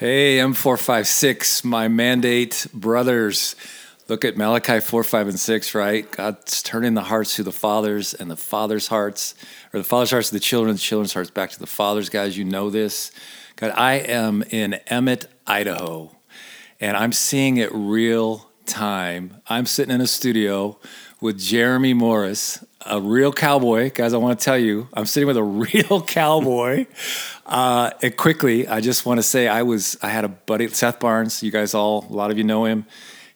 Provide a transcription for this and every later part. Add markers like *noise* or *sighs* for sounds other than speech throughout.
Hey, M456, my mandate brothers. Look at Malachi 4, 5, and 6, right? God's turning the hearts to the fathers and the fathers' hearts, or the fathers' hearts to the children, the children's hearts back to the fathers. Guys, you know this. God, I am in Emmett, Idaho, and I'm seeing it real time. I'm sitting in a studio with Jeremy Morris, a real cowboy. Guys, I want to tell you, I'm sitting with a *laughs* real cowboy. Uh, and quickly, I just want to say I was I had a buddy Seth Barnes. You guys all, a lot of you know him.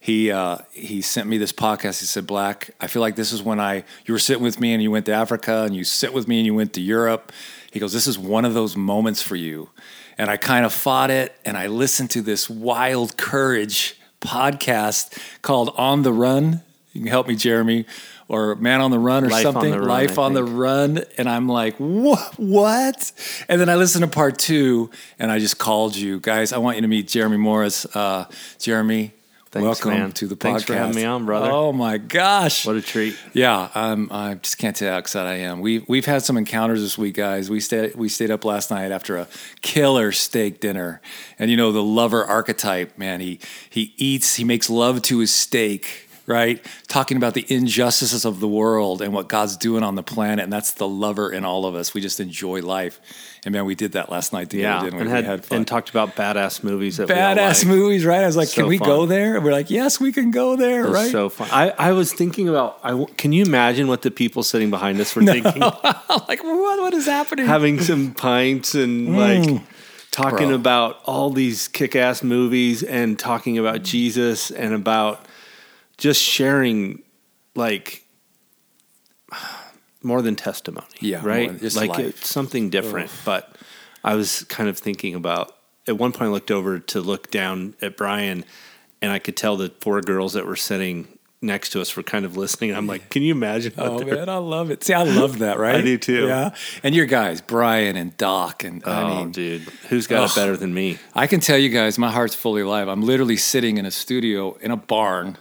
He uh, he sent me this podcast. He said, "Black, I feel like this is when I you were sitting with me and you went to Africa and you sit with me and you went to Europe." He goes, "This is one of those moments for you." And I kind of fought it, and I listened to this Wild Courage podcast called On the Run. You can help me, Jeremy or Man on the Run or Life something. the Run, Life I on the. Run. And I'm like, what? What? And then I listened to part two and I just called you. Guys, I want you to meet Jeremy Morris. Uh, Jeremy, Thanks, welcome man. to the podcast. Thanks for having me on, brother. Oh my gosh. What a treat. Yeah, I'm, I just can't tell you how excited I am. We've we've had some encounters this week, guys. We stayed we stayed up last night after a killer steak dinner, and you know the lover archetype, man. He he eats, he makes love to his steak, right? Talking about the injustices of the world and what God's doing on the planet, and that's the lover in all of us. We just enjoy life, and man, we did that last night together, Yeah, didn't we? and We had, had fun. and talked about badass movies that Badass like. movies, right? I was like, So "Can we fun. go there?" And we're like, "Yes, we can go there." It was right? so fun. I, I was thinking about. I can you imagine what the people sitting behind us were *laughs* thinking? *laughs* like, what? What is happening? Having some pints and like talking Mm. Bro. about all these kick-ass movies and talking about Jesus and about just sharing like more than testimony. Yeah, right. than like it's something different. But I was kind of thinking about. At one point, I looked over to look down at Brian, and I could tell the four girls that were sitting next to us were kind of listening. I'm like, can you imagine? Oh they're- man, I love it. See, I love that, *laughs* right? I do too. Yeah, and your guys, Brian and Doc, and I oh, mean, dude, who's got Ugh. it better than me? I can tell you guys, my heart's fully alive. I'm literally sitting in a studio in a barn.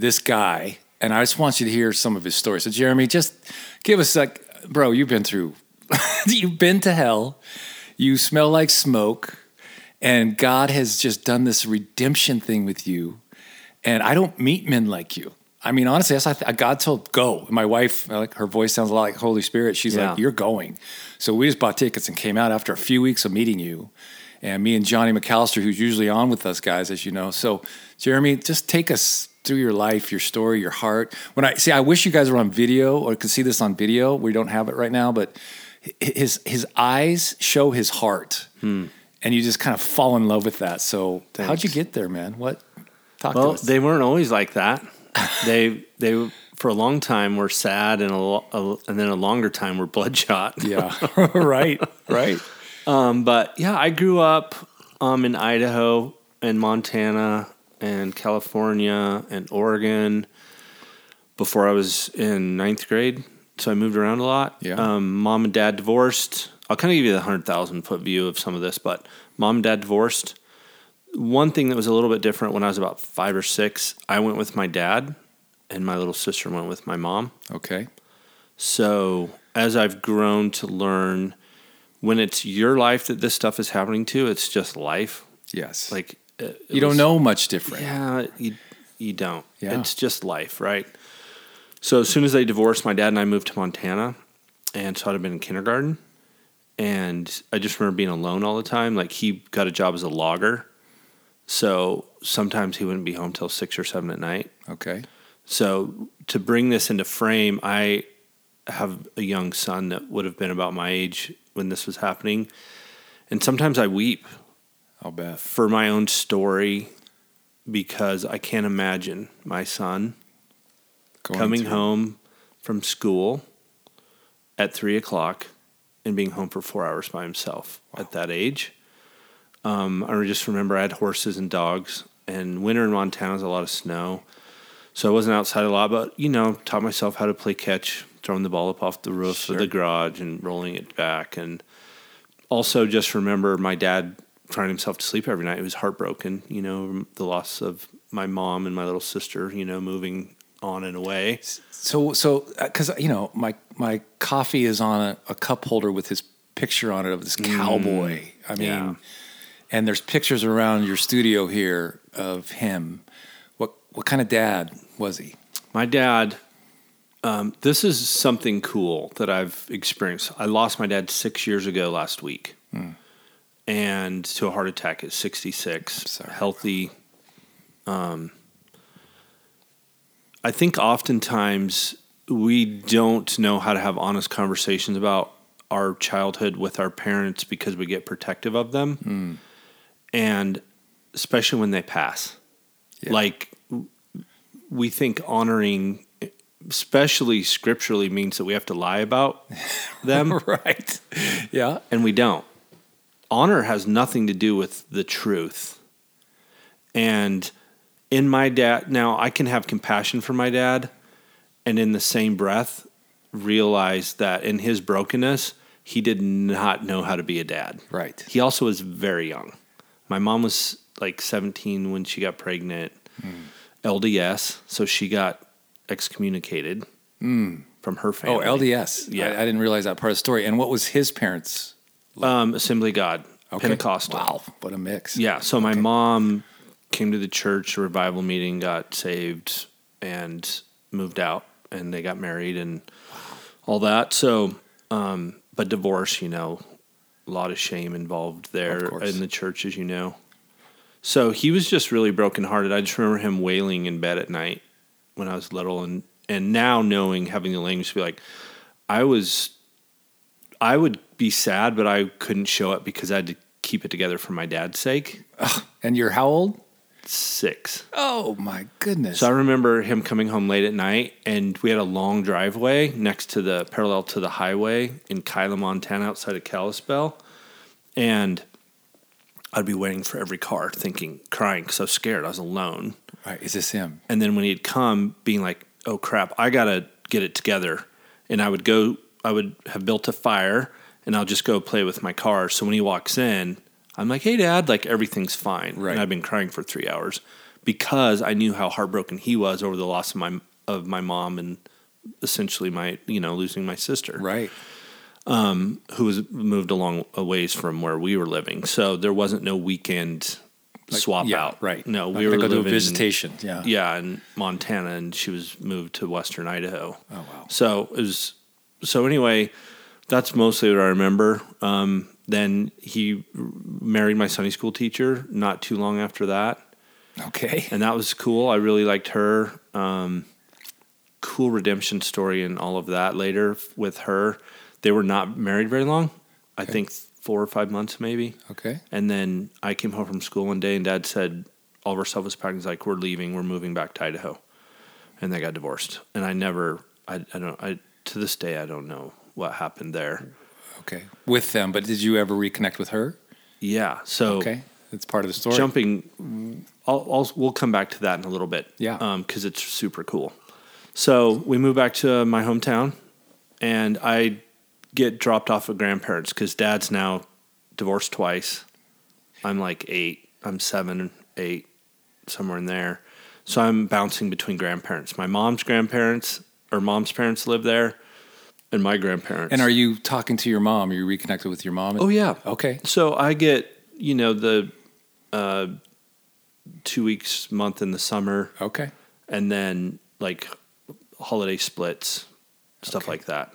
This guy, and I just want you to hear some of his stories. So, Jeremy, just give us like, bro, you've been through, *laughs* you've been to hell. You smell like smoke, and God has just done this redemption thing with you. And I don't meet men like you. I mean, honestly, that's I th- God told go. And my wife, like her voice sounds a lot like Holy Spirit. She's Yeah. like, "You're going." So we just bought tickets and came out after a few weeks of meeting you, and me and Johnny McAllister, who's usually on with us guys, as you know. So Jeremy, just take us through your life, your story, your heart. When I see, I wish you guys were on video or could see this on video. We don't have it right now, but his his eyes show his heart, and you just kind of fall in love with that. So how'd you get there, man? What? Talk to Well, us. they weren't always like that. *laughs* they they for a long time were sad, and a, a and then a longer time were bloodshot. *laughs* yeah, *laughs* right, right. Um, but yeah, I grew up um, in Idaho and Montana and California and Oregon before I was in ninth grade. So I moved around a lot. Yeah. Um, mom and dad divorced. I'll kind of give you the 100,000 foot view of some of this, but mom and dad divorced. One thing that was a little bit different when I was about five or six, I went with my dad and my little sister went with my mom. Okay. So as I've grown to learn, when it's your life that this stuff is happening to, it's just life. Yes. Like it- it you don't was- know much different. Yeah, you you don't. Yeah. It's just life, right? So as soon as they divorced, my dad and I moved to Montana, and so I'd have been in kindergarten, and I just remember being alone all the time. Like he got a job as a logger, so sometimes he wouldn't be home till six or seven at night. Okay. So to bring this into frame, I have a young son that would have been about my age when this was happening. And sometimes I weep I'll bet. for my own story because I can't imagine my son Going coming through- home from school at three o'clock and being home for four hours by himself at that age. Um, I just remember I had horses and dogs, and winter in Montana is a lot of snow. So I wasn't outside a lot, but you know, taught myself how to play catch, throwing the ball up off the roof Sure. of the garage and rolling it back. And also just remember my dad trying himself to sleep every night. He was heartbroken, you know, the loss of my mom and my little sister, you know, moving on and away. So, so because you know, my my coffee is on a, a cup holder with his picture on it of this cowboy. I mean, Mm. Yeah. And there's pictures around your studio here of him. What what kind of dad was he? My dad, um, this is something cool that I've experienced. I lost my dad six years ago last week, and to a heart attack at 66. Healthy. Um, I think oftentimes we don't know how to have honest conversations about our childhood with our parents because we get protective of them, and especially when they pass. Yeah. Like we think honoring especially scripturally means that we have to lie about *laughs* them right. Yeah. and we don't honor has nothing to do with the truth and in my dad now i can have compassion for my dad and in the same breath realize that in his brokenness he did not know how to be a dad Right. he also was very young my mom was like 17 when she got pregnant hmm. lds so she got excommunicated hmm. from her oh, family. Oh, LDS. Yeah. I, I didn't realize that part of the story. And what was his parents? Um, assembly god Okay. pentecostal Wow. What a mix. Yeah. So my mom came to the church revival meeting, got saved, and moved out, and they got married and all that. So, um, but divorce, you know, a lot of shame involved there in the church, as you know. So he was just really brokenhearted. I just remember him wailing in bed at night when I was little, and and now knowing having the language to be like, I was, I would be sad, but I couldn't show it because I had to keep it together for my dad's sake. And you're how old? Six. Oh my goodness. So I remember him coming home late at night, and we had a long driveway next to the parallel to the highway in Kila, Montana, outside of Kalispell, and I'd be waiting for every car, thinking, crying because I was scared. I was alone. Right. Is this him? And then when he'd come, being like, "Oh crap, I gotta get it together," and I would go. I would have built a fire, and I'll just go play with my car. So when he walks in, I'm like, "Hey, Dad!" Like everything's fine. Right. And I've been crying for three hours because I knew how heartbroken he was over the loss of my of my mom and essentially my you know losing my sister Right. Um, who was moved a long a ways from where we were living. So there wasn't no weekend swap yeah, out. Right. No, Like we were to a living visitation. Yeah. yeah, in Montana, and she was moved to Western Idaho. Oh wow. So it was. So anyway, that's mostly what I remember. Um, then he married my Sunday school teacher not too long after that, Okay. and that was cool. I really liked her. Um, cool redemption story and all of that later with her. They were not married very long. I think four or five months maybe. Okay. And then I came home from school one day, and Dad said, "All of our stuff was packed." He's like, "We're leaving. We're moving back to Idaho," and they got divorced. And I never, I, I don't, I to this day, I don't know what happened there. Okay. With them, but did you ever reconnect with her? Yeah. So Okay. That's part of the story. jumping, I'll, I'll, we'll come back to that in a little bit. Yeah. Um, because it's super cool. So we move back to my hometown, and I get dropped off of grandparents because Dad's now divorced twice. I'm like eight. I'm seven, eight, somewhere in there. So I'm bouncing between grandparents. My mom's grandparents or mom's parents live there, and my grandparents. And are you talking to your mom? Are you reconnected with your mom? Oh yeah. Okay. So I get you know the uh, two weeks month in the summer, Okay. and then like holiday splits, stuff Okay. like that.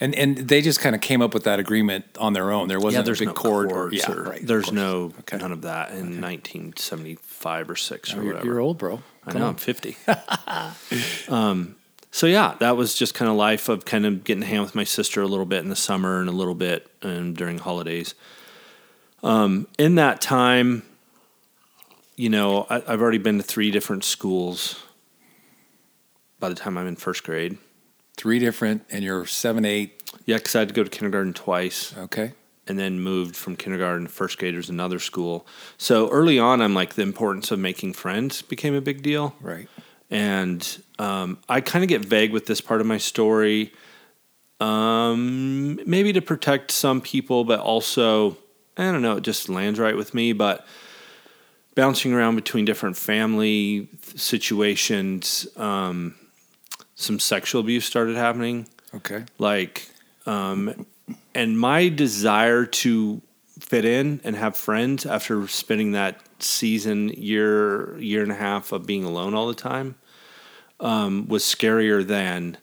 And and they just kind of came up with that agreement on their own. There wasn't a big cord. or- yeah, or- right. There's no Okay. none of that in 1975 or six Oh, or you're, whatever. you're old, bro. I know. On. I'm 50. *laughs* um, so yeah, that was just kind of life of kind of getting to hang with my sister a little bit in the summer and a little bit um, during holidays. Um, in that time, you know, I, I've already been to three different schools. By the time I'm in first grade, Three different, and you're seven, eight. yeah, because I had to go to kindergarten twice. Okay. and then moved from kindergarten to first graders another school. So early on, I'm like the importance of making friends became a big deal, Right. And um, I kind of get vague with this part of my story, um, maybe to protect some people, but also I don't know, it just lands right with me. But bouncing around between different family situations, um, some sexual abuse started happening Okay. like um and my desire to fit in and have friends after spending that season year year and a half of being alone all the time um, was scarier than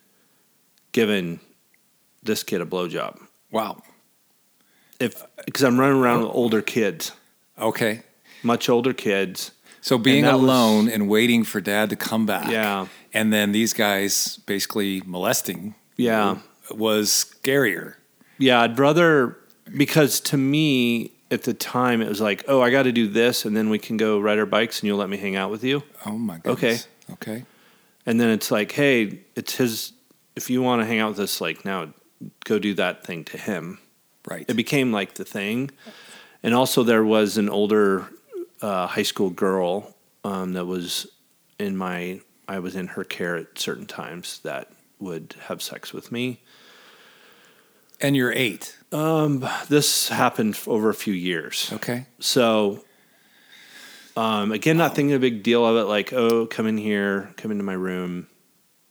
giving this kid a blowjob. Wow. If because I'm running around with older kids, Okay. much older kids. So being was- alone and waiting for dad to come back. Yeah. And then these guys basically molesting. Yeah. Was scarier. Yeah, I'd rather because to me at the time it was like, oh, I got to do this, and then we can go ride our bikes, and you'll let me hang out with you. Oh my god. Okay. Okay. And then it's like, hey, it's his. If you want to hang out with us, like now, go do that thing to him. Right. It became like the thing. And also, there was an older uh, high school girl um, that was in my. I was in her care at certain times that would have sex with me. and you're eight. Um, This happened over a few years. Okay. So, um, again, not thinking a big deal of it. Like, oh, come in here, come into my room,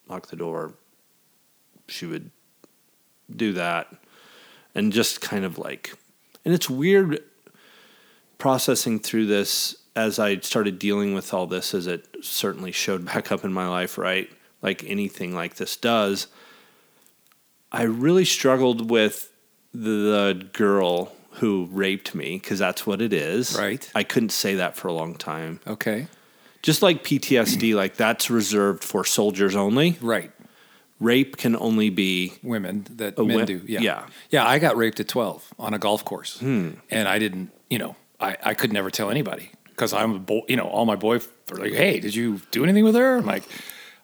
lock the door. She would do that, and just kind of like, and it's weird processing through this as I started dealing with all this, as it certainly showed back up in my life, right? Like anything like this does. I really struggled with the girl who raped me because that's what it is. Right. I couldn't say that for a long time. Okay. Just like PTSD, *clears throat* like that's reserved for soldiers only. Right. Rape can only be Women that men wi- do. Yeah. yeah. Yeah. I got raped at 12 on a golf course. Hmm. And I didn't, you know, I, I could never tell anybody because I'm a boy, you know, all my boys were like, hey, did you do anything with her? I'm like,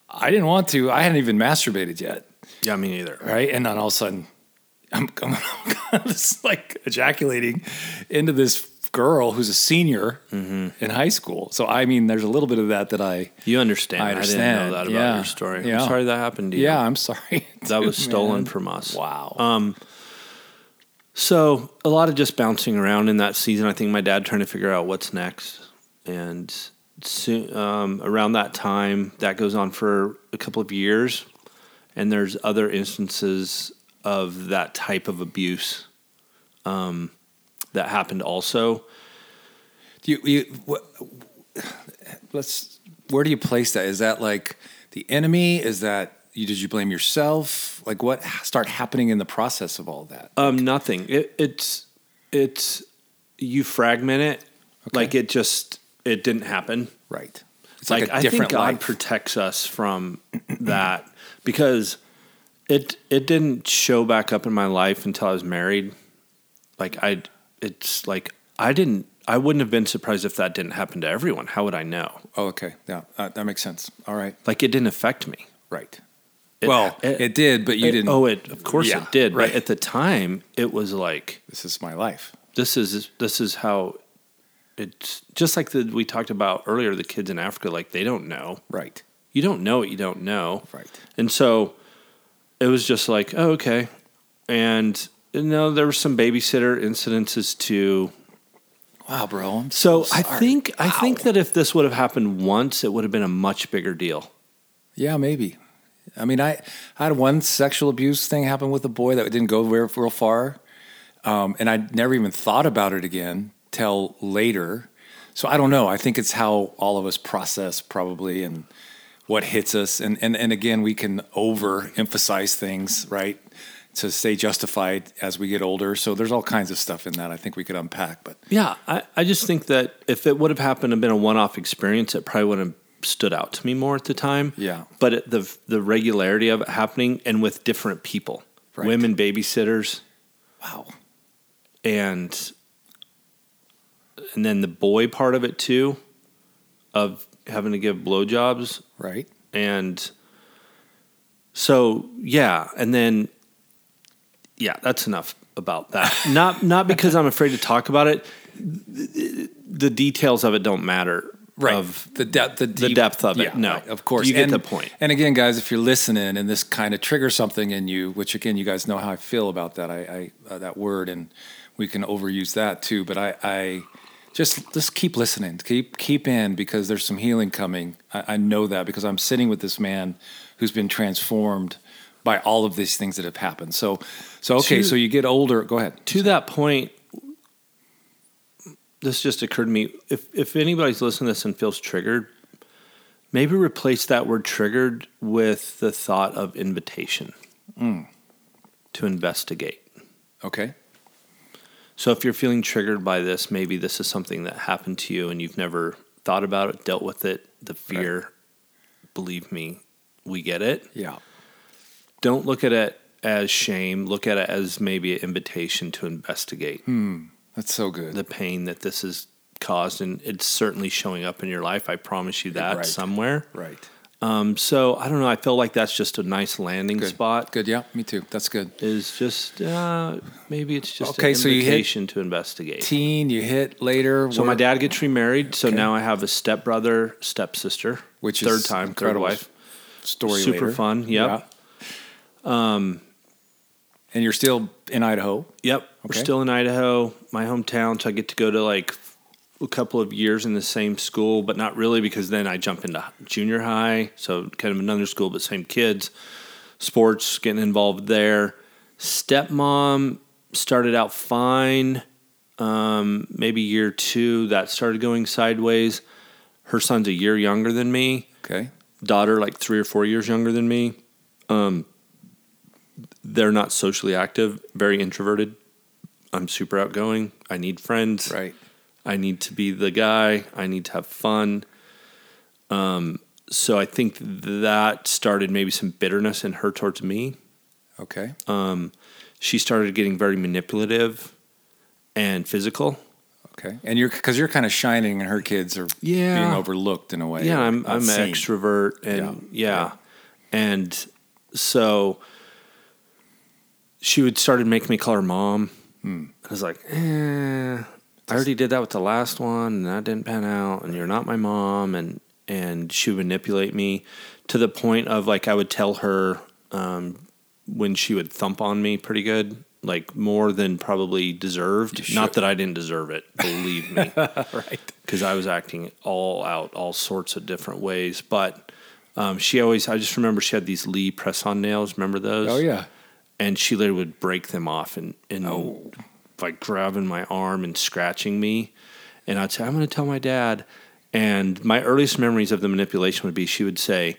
I didn't want to. I hadn't even masturbated yet. yeah, me neither. right? And then all of a sudden, I'm, I'm, kind of just like ejaculating into this girl who's a senior Mm-hmm. in high school. So I mean, there's a little bit of that that I, You understand? I I, didn't know that about yeah. your story. Yeah. I'm sorry that happened to you. yeah, I'm sorry. *laughs* that was stolen man. from us. Wow. Um, So a lot of just bouncing around in that season. I think my dad trying to figure out what's next, and soon, um, around that time, that goes on for a couple of years, and there's other instances of that type of abuse um, that happened also. Do you, you what, let's. Where do you place that? Is that like the enemy? Is that you? Did you blame yourself? Like what start happening in the process of all that? Um, nothing. It, it's it's you fragment it like it just it didn't happen. right. It's like, like, a I think God life. protects us from that because it it didn't show back up in my life until I was married. Like I, it's like I didn't. I wouldn't have been surprised if that didn't happen to everyone. How would I know? oh, okay. Yeah, uh, that makes sense. All right. Like it didn't affect me. Right. It- well, it- it, did, but you It- didn't. Oh, it of course Yeah, it did. right. But at the time, it was like this is my life. this is this is how it's just like the we talked about earlier. The kids in Africa, like they don't know. Right. You don't know what you don't know. Right. And so it was just like, oh, okay. And you know, there were some babysitter incidences too. Wow, bro. I'm So so I think I think that if this would have happened once, it would have been a much bigger deal. Yeah, maybe. I mean, I, I had one sexual abuse thing happen with a boy that didn't go very real far, um, and I never even thought about it again till later. So I don't know. I think it's how all of us process probably and what hits us, and and and again, we can overemphasize things, right? To stay justified as we get older. So there's all kinds of stuff in that I think we could unpack. But Yeah, I, I just think that if it would have happened and been a one off experience, it probably wouldn't have stood out to me more at the time. Yeah. But it, the the regularity of it happening and with different people, Right. women babysitters, wow, and and then the boy part of it too, of having to give blowjobs right? and so yeah, and then yeah, that's enough about that. *laughs* not not because I'm afraid to talk about it. The details of it don't matter. right. Of the depth, the, the depth of it, yeah, no. right, of course. You get and, the point. And again, guys, if you're listening and this kind of triggers something in you, which again, you guys know how I feel about that, I, I uh, that word, and we can overuse that too. But I, I just just keep listening, keep keep in because there's some healing coming. I, I know that because I'm sitting with this man who's been transformed by all of these things that have happened. So, so okay, To- so you get older. Go ahead. to that point, this just occurred to me. If if anybody's listening to this and feels triggered, maybe replace that word triggered with the thought of invitation hmm. to investigate. Okay. So if you're feeling triggered by this, maybe this is something that happened to you and you've never thought about it, dealt with it, the fear. Believe me, we get it. Yeah. Don't look at it as shame. Look at it as maybe an invitation to investigate hmm. That's so good. the pain that this has caused, and it's certainly showing up in your life. I promise you that Right. somewhere. right. Um, so I don't know. I feel like that's just a nice landing Good. spot. Good. Yeah. Me too. That's good. Is just uh, maybe it's just Okay, so you hit to investigate. Teen. You hit later. So my dad gets remarried. So Okay. now I have a stepbrother, stepsister, Which third time, third wife. story. super later. fun, yep. Yeah. Um. And you're still in Idaho. Yep, we're still in Idaho, my hometown. So I get to go to like a couple of years in the same school, but not really because then I jump into junior high. So kind of another school, but same kids. Sports, getting involved there. Stepmom started out fine. Um, maybe year two, that started going sideways. Her son's a year younger than me. Okay. daughter like three or four years younger than me. Um, they're not socially active, very introverted. I'm super outgoing. I need friends. Right. I need to be the guy. I need to have fun. Um, so I think that started maybe some bitterness in her towards me. Okay. She started getting very manipulative and physical. Okay. And you're because you're kind of shining, and her kids are Yeah. being overlooked in a way. Yeah, I'm I'm seen. an extrovert and Yeah. yeah. And so she would started making me call her mom. Hmm. I was like, eh, I already did that with the last one and that didn't pan out and you're not my mom and and she would manipulate me to the point of like I would tell her um, when she would thump on me pretty good, like more than probably deserved. should. Not that I didn't deserve it, believe me *laughs* right. because I was acting all out, all sorts of different ways. But um, she always, I just remember she had these Lee press on nails. Remember those? Oh yeah. And she literally would break them off and, and like grabbing my arm and scratching me. And I'd say, I'm going to tell my dad. And my earliest memories of the manipulation would be she would say,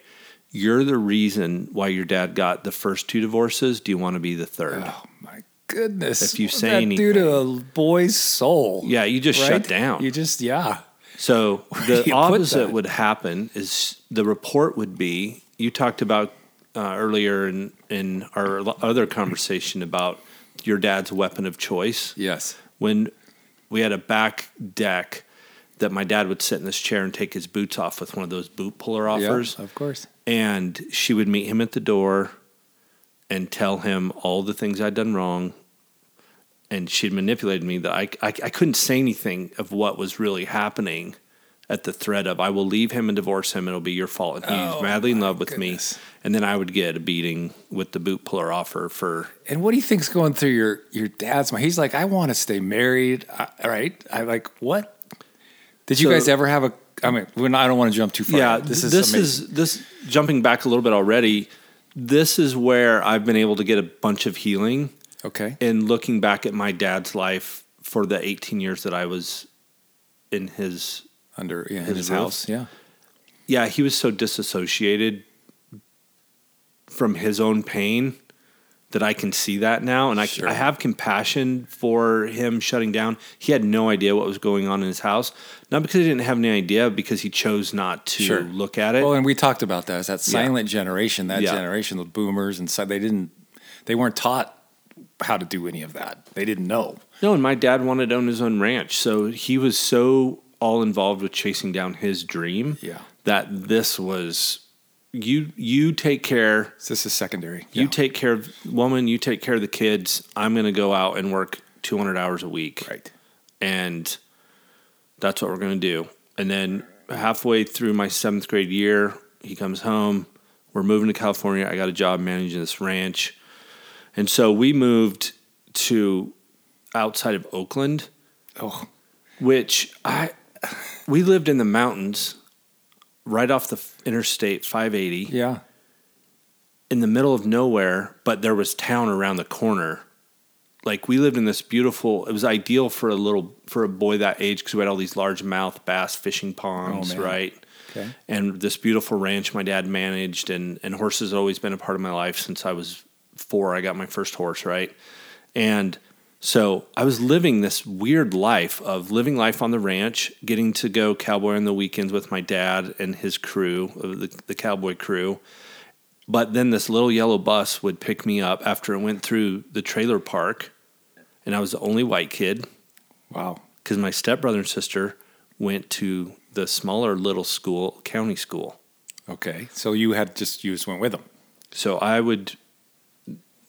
You're the reason why your dad got the first two divorces. Do you want to be the third? Oh my goodness. If you say that do to a boy's soul. Yeah, you just right? shut down. You just yeah. So *laughs* you the opposite would happen is the report would be you talked about uh, earlier in in our other conversation about your dad's weapon of choice Yes. when we had a back deck that my dad would sit in this chair and take his boots off with one of those boot puller offers Yeah, of course. and she would meet him at the door and tell him all the things I'd done wrong. And she'd manipulated me that I, I, I couldn't say anything of what was really happening at the threat of I will leave him and divorce him. It'll be your fault. And he's Oh, madly in love with goodness. me. And then I would get a beating with the boot puller offer for And what do you think's going through your your dad's mind? He's like, I want to stay married. I, right? I like what? Did you So- guys ever have a? I mean, I don't want to jump too far. yeah. This is this amazing. is this jumping back a little bit already. This is where I've been able to get a bunch of healing okay. in looking back at my dad's life for the 18 years that I was in his Under yeah, in His his roof. house. Yeah. yeah, he was so disassociated from his own pain that I can see that now. And I, Sure. I have compassion for him shutting down. He had no idea what was going on in his house. Not because he didn't have any idea, because he chose not to Sure. look at it. Well, and we talked about that. It's that silent generation, that Yeah. generation, the boomers, and so they didn't, they weren't taught how to do any of that. They didn't know. no, and my dad wanted to own his own ranch. So he was so all involved with chasing down his dream Yeah. that this was you you take care So this is secondary. You Yeah. take care of woman. You take care of the kids. I'm going to go out and work 200 hours a week, right. and that's what we're going to do. And then halfway through my seventh grade year, he comes home. We're moving to California. I got a job managing this ranch, and so we moved to outside of Oakland, Oh, which I we lived in the mountains, right off the Interstate 580 yeah. in the middle of nowhere, but there was town around the corner, like we lived in this beautiful. It was ideal for a little for a boy that age because we had all these largemouth bass fishing ponds, Oh, man. right? Okay. And this beautiful ranch my dad managed, and and horses always been a part of my life since I was four. I got my first horse, right? And so I was living this weird life of living life on the ranch, getting to go cowboy on the weekends with my dad and his crew, uh, the, the cowboy crew. But then this little yellow bus would pick me up after it went through the trailer park, and I was the only white kid Wow. because my stepbrother and sister went to the smaller little school, county school. Okay. So you had just you just went with them. So I would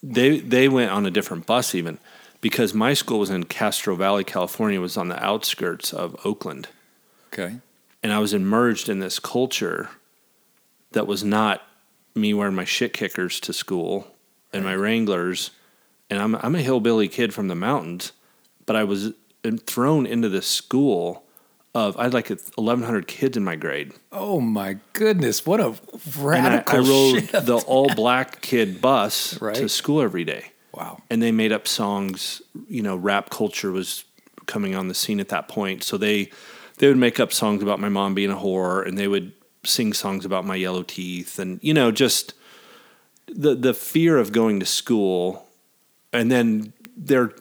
they they went on a different bus even because my school was in Castro Valley, California, was on the outskirts of Oakland. Okay. And I was immersed in this culture that was not me wearing my shit kickers to school and my Wranglers. And I'm I'm a hillbilly kid from the mountains, but I was thrown into this school of I had like 1,100 kids in my grade. Oh my goodness! What a And I, I rode *laughs* shift. the all black kid bus to school every day. Wow. And they made up songs. You know, rap culture was coming on the scene at that point. So they they would make up songs about my mom being a whore, and they would sing songs about my yellow teeth, and you know, just the the fear of going to school, and then they're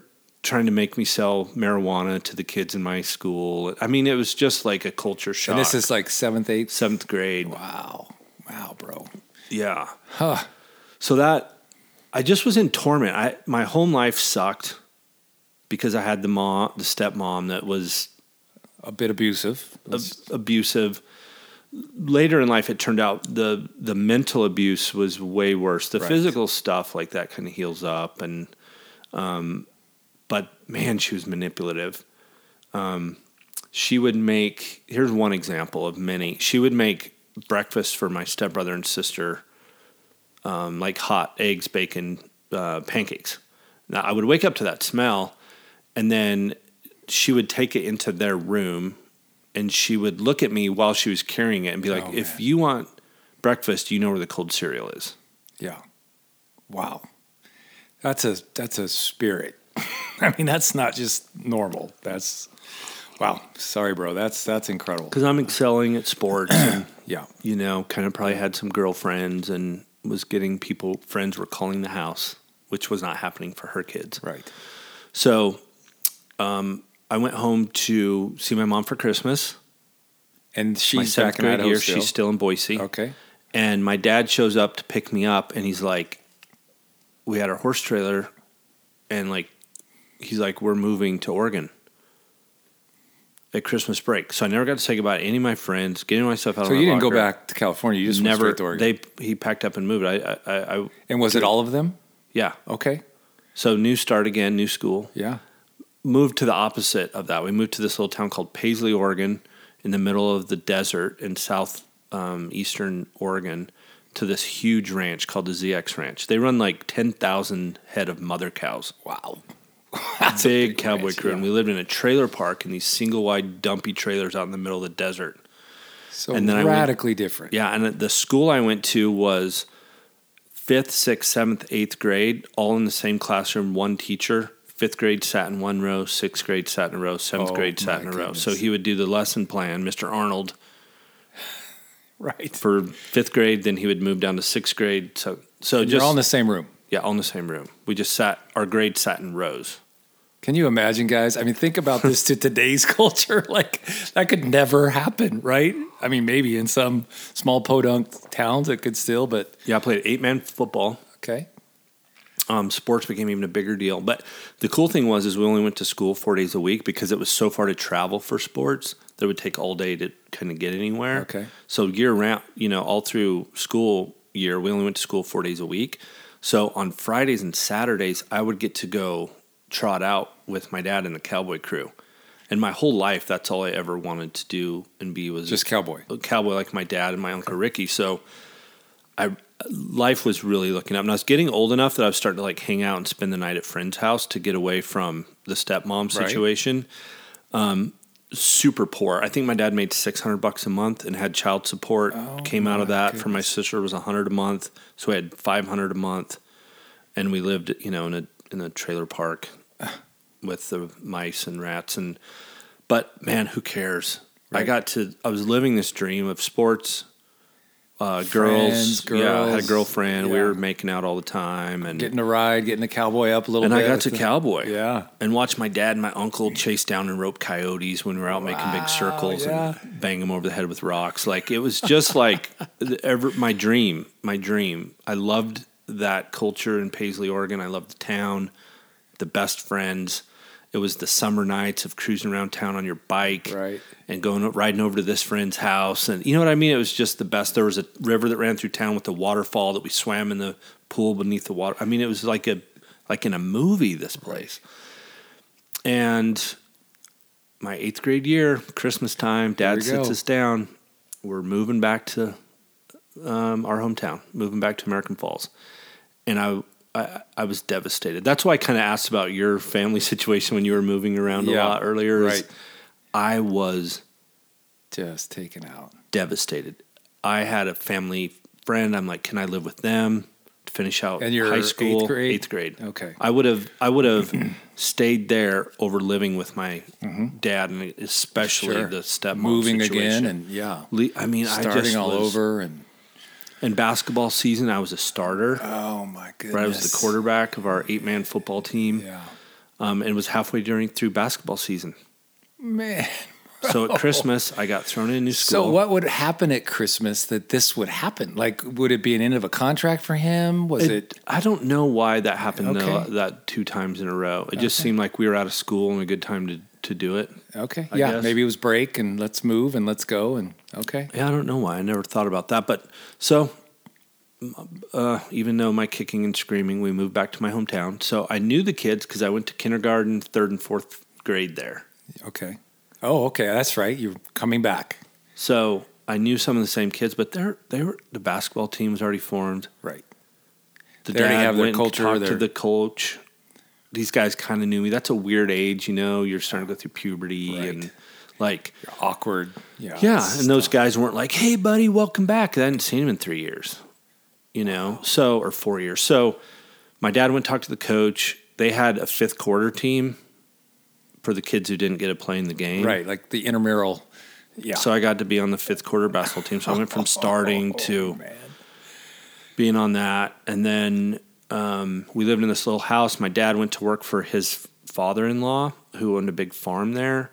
trying to make me sell marijuana to the kids in my school. I mean, it was just like a culture shock. And this is like seventh, eighth. seventh grade. Wow. Wow, bro. Yeah. Huh. So that I just was in torment. I my home life sucked because I had the mom, the stepmom that was A bit abusive. ab- abusive. Later in life, it turned out the the mental abuse was way worse. The Right. physical stuff like that kind of heals up, and um, but man, she was manipulative. Um, she would make. Here's one example of many. She would make breakfast for my stepbrother and sister, um, like hot eggs, bacon, uh, pancakes. Now I would wake up to that smell, and then she would take it into their room, and she would look at me while she was carrying it and be like, Oh, "If man. you want breakfast, you know where the cold cereal is." Yeah. Wow. That's a that's a spirit. *laughs* I mean, that's not just normal. That's wow. Sorry, bro. That's that's incredible. Because I'm excelling at sports, and *clears throat* Yeah. you know, kind of probably had some girlfriends and was getting people friends were calling the house, which was not happening for her kids. Right. So, um, I went home to see my mom for Christmas. And she's back in grade Idaho year, still. she's still in Boise. okay. And my dad shows up to pick me up, and he's like, "We had our horse trailer, and like, he's like, we're moving to Oregon at Christmas break." So I never got to say goodbye to any of my friends, getting myself out So of you didn't go back to California. You just Never. went straight to Oregon. They he packed up and moved. I, I, I, I and was it all of them? yeah. Okay. So new start again, new school. Yeah. Moved to the opposite of that. We moved to this little town called Paisley, Oregon, in the middle of the desert in south um, eastern Oregon, to this huge ranch called the ZX Ranch. They run like ten thousand head of mother cows. Wow. That's big, cowboy crew, yeah. and we lived in a trailer park in these single wide dumpy trailers out in the middle of the desert. So And then I went- radically different. Yeah, and the school I went to was fifth, sixth, seventh, eighth grade, all in the same classroom, one teacher. Fifth grade sat in one row, sixth grade sat in a row, seventh Oh, grade sat in a row. So he would do the lesson plan, Mr. Arnold, *laughs* Right. for fifth grade. Then he would move down to sixth grade. So, so You're just all in the same room. Yeah, all in the same room. We just sat. Our grade sat in rows. Can you imagine, guys? I mean, think about this to today's *laughs* culture. Like that could never happen, right? I mean, maybe in some small podunk towns it could still, but Yeah, I played eight man football. okay. um, sports became even a bigger deal. But the cool thing was, is we only went to school four days a week because it was so far to travel for sports that it would take all day to kind of get anywhere. Okay. So year round, you know, all through school year, we only went to school four days a week. So on Fridays and Saturdays, I would get to go trot out with my dad and the cowboy crew. And my whole life, that's all I ever wanted to do and be was Just cowboy. cowboy like my dad and my uncle Ricky. So I life was really looking up. And I was getting old enough that I was starting to like hang out and spend the night at friends' house to get away from the stepmom Right. situation. Um, super poor. I think my dad made six hundred bucks a month and had child support. Oh, Came out of that for my sister was a hundred a month, so we had five hundred a month, and we lived, you know, in a in a trailer park. *sighs* with the mice and rats and but man, who cares? I got to I was living this dream of sports, uh, girls, Friends, Yeah, I had a girls. girlfriend. We Yeah. were making out all the time, and Getting a ride, getting the cowboy up a little bit. and bit. I got to cowboy. Yeah. and watch my dad and my uncle chase down and rope coyotes when we were out making big circles and bang them over the head with rocks. Like it was just like *laughs* the- ever my dream, my dream. I loved that culture in Paisley, Oregon. I loved the town, the best friends. It was the summer nights of cruising around town on your bike, Right. and going riding over to this friend's house, and you know what I mean. It was just the best. There was a river that ran through town with a waterfall that we swam in the pool beneath the water. I mean, it was like a like in a movie. This place, and my eighth grade year, Christmas time, Dad sits go. us down. We're moving back to um, our hometown, moving back to American Falls, and I. I, I was devastated. That's why I kind of asked about your family situation when you were moving around a lot earlier. right. I was Just taken out. devastated. I had a family friend. I'm like, can I live with them to finish out And you're high eighth school? grade? Eighth grade. Okay. I would have. I would have *clears throat* stayed there over living with my dad, and especially Mm-hmm. Sure. the stepmom Moving situation. again and yeah. Le- I mean, I Starting just all was- over and In basketball season, I was a starter. oh my goodness. Right, I was the quarterback of our eight man football team, Yeah. um, and was halfway during through basketball season. Man. So at *laughs* Christmas, I got thrown in a new school. So what would happen at Christmas that this would happen? Like would it be an end of a contract for him? Was it, I don't know why that happened Okay. though, that two times in a row. It just seemed like we were out of school and a good time to, to do it. okay? I yeah, guess. maybe it was break and let's move and let's go and okay. Yeah, I don't know why. I never thought about that. But so, uh, even though my kicking and screaming, we moved back to my hometown. So I knew the kids because I went to kindergarten, third and fourth grade there. Okay. Oh, okay, that's right. You're coming back. So I knew some of the same kids, but they're they were the basketball team was already formed. Right. The They already dad have their went and culture, talked to the coach. These guys kind of knew me. That's a weird age, you know. You're starting to go through puberty Right. and like Awkward. Yeah. Yeah, and those guys weren't like, "Hey, buddy, welcome back." I hadn't seen him in three years, you know, so or four years. So, my dad went to talk to the coach. They had a fifth quarter team for the kids who didn't get to play in the game. Right, like the intramural. Yeah. So I got to be on the fifth quarter basketball team. So I went from *laughs* starting to man. being on that, and then um, we lived in this little house. My dad went to work for his father-in-law, who owned a big farm there,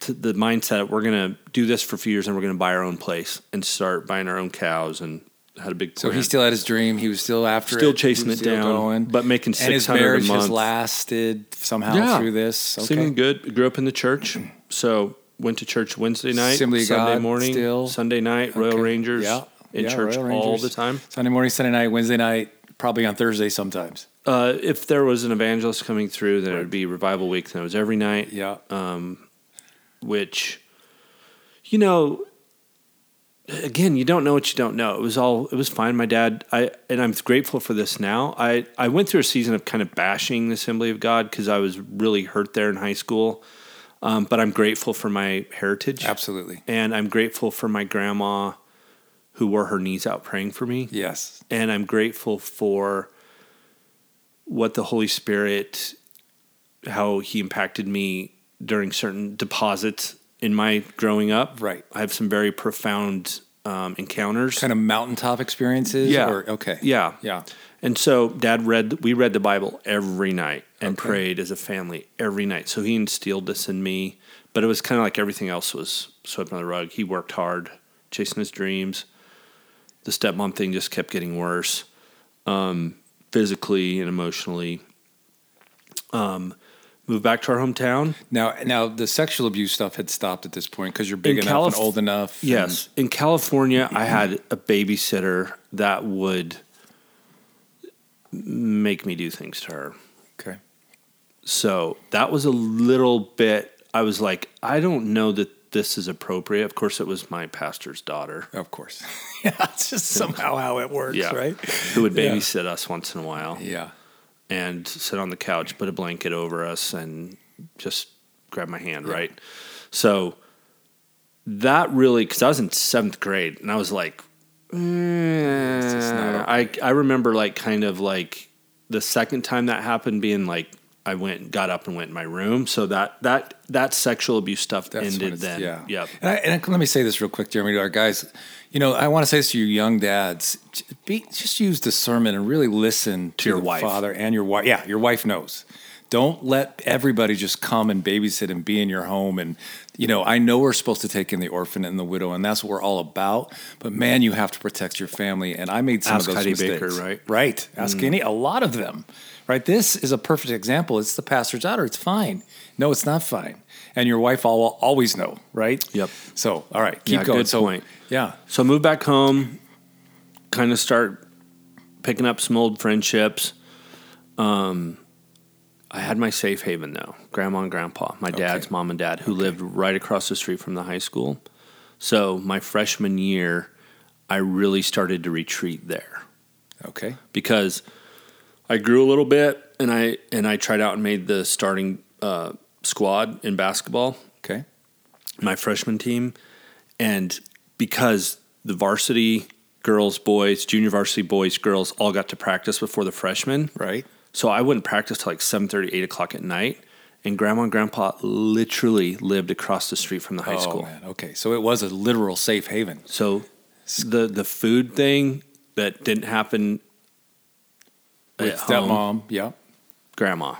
the mindset we're going to do this for a few years, and we're going to buy our own place and start buying our own cows, and had a big. So he still had his dream. He was still after Still it. chasing it down, going. but making and his 600 a marriage has lasted somehow Yeah. through this. Seeming Okay. good. Grew up in the church, so went to church Wednesday night, Assembly Sunday God morning, still. Sunday night, Royal Okay. Rangers, Yeah. in Yeah, church all the time. Sunday morning, Sunday night, Wednesday night, probably on Thursday sometimes. Uh, if there was an evangelist coming through, then it would be revival week. Then it was every night. Yeah. Which you know again you don't know what you don't know. It was all it was fine. My dad i and i'm grateful for this now. I i went through a season of kind of bashing the assembly of god because i was really hurt there in high school. Um, but i'm grateful for my heritage. Absolutely. and i'm grateful for my grandma who wore her knees out praying for me. Yes. and i'm grateful for what the holy spirit how he impacted me during certain deposits in my growing up Right. i have some very profound um, encounters Kind of mountaintop experiences. Yeah. Or, okay. yeah Yeah. and so dad read we read the bible every night and Okay. prayed as a family every night so he instilled this in me but it was kind of like everything else was swept under the rug he worked hard chasing his dreams the stepmom thing just kept getting worse um, physically and emotionally um, moved back to our hometown Now, now the sexual abuse stuff had stopped at this point because you're big In enough and old enough. and- Yes. In California, I had *clears throat* a babysitter that would make me do things to her. okay. So that was a little bit, I was like, I don't know that this is appropriate. Of course, it was my pastor's daughter. Of course. *laughs* yeah. It's just somehow how it works, Yeah. right? Who would Yeah. babysit us once in a while Yeah. And sit on the couch, put a blanket over us, and just grab my hand, right? So that really, because I was in seventh grade and I was like, eh, I, I remember like kind of like the second time that happened being like I went, got up and went in my room. So that that that sexual abuse stuff That's ended then. Yeah. Yep. And, I, and let me say this real quick, Jeremy, to our guys. You know, I want to say this to you young dads. Be, just use discernment and really listen to, your the wife. father and your wife. Yeah, your wife knows. Don't let everybody just come and babysit and be in your home. And, you know, I know we're supposed to take in the orphan and the widow, and that's what we're all about. But man, you have to protect your family. And I made some Ask of those Heidi mistakes. Baker, right? Mm. Right. Ask any, a lot of them. Right. This is a perfect example. It's the pastor's daughter. It's fine. No, it's not fine. And your wife will always know, right? Yep. So, all right, keep Yeah, going. good so, point. yeah, So move back home, kind of start picking up some old friendships. Um, I had my safe haven though, grandma and grandpa, my dad's Okay. mom and dad, who lived right across the street from the high school. So my freshman year, I really started to retreat there okay, because I grew a little bit and I and I tried out and made the starting uh, squad in basketball okay, my freshman team, and because the varsity girls, boys, junior varsity boys, girls all got to practice before the freshmen, right, so I wouldn't practice till like 7.30, 8 o'clock at night. And grandma and grandpa literally lived across the street from the high oh school. man, okay. So it was a literal safe haven. So the the food thing that didn't happen With stepmom, yeah, grandma.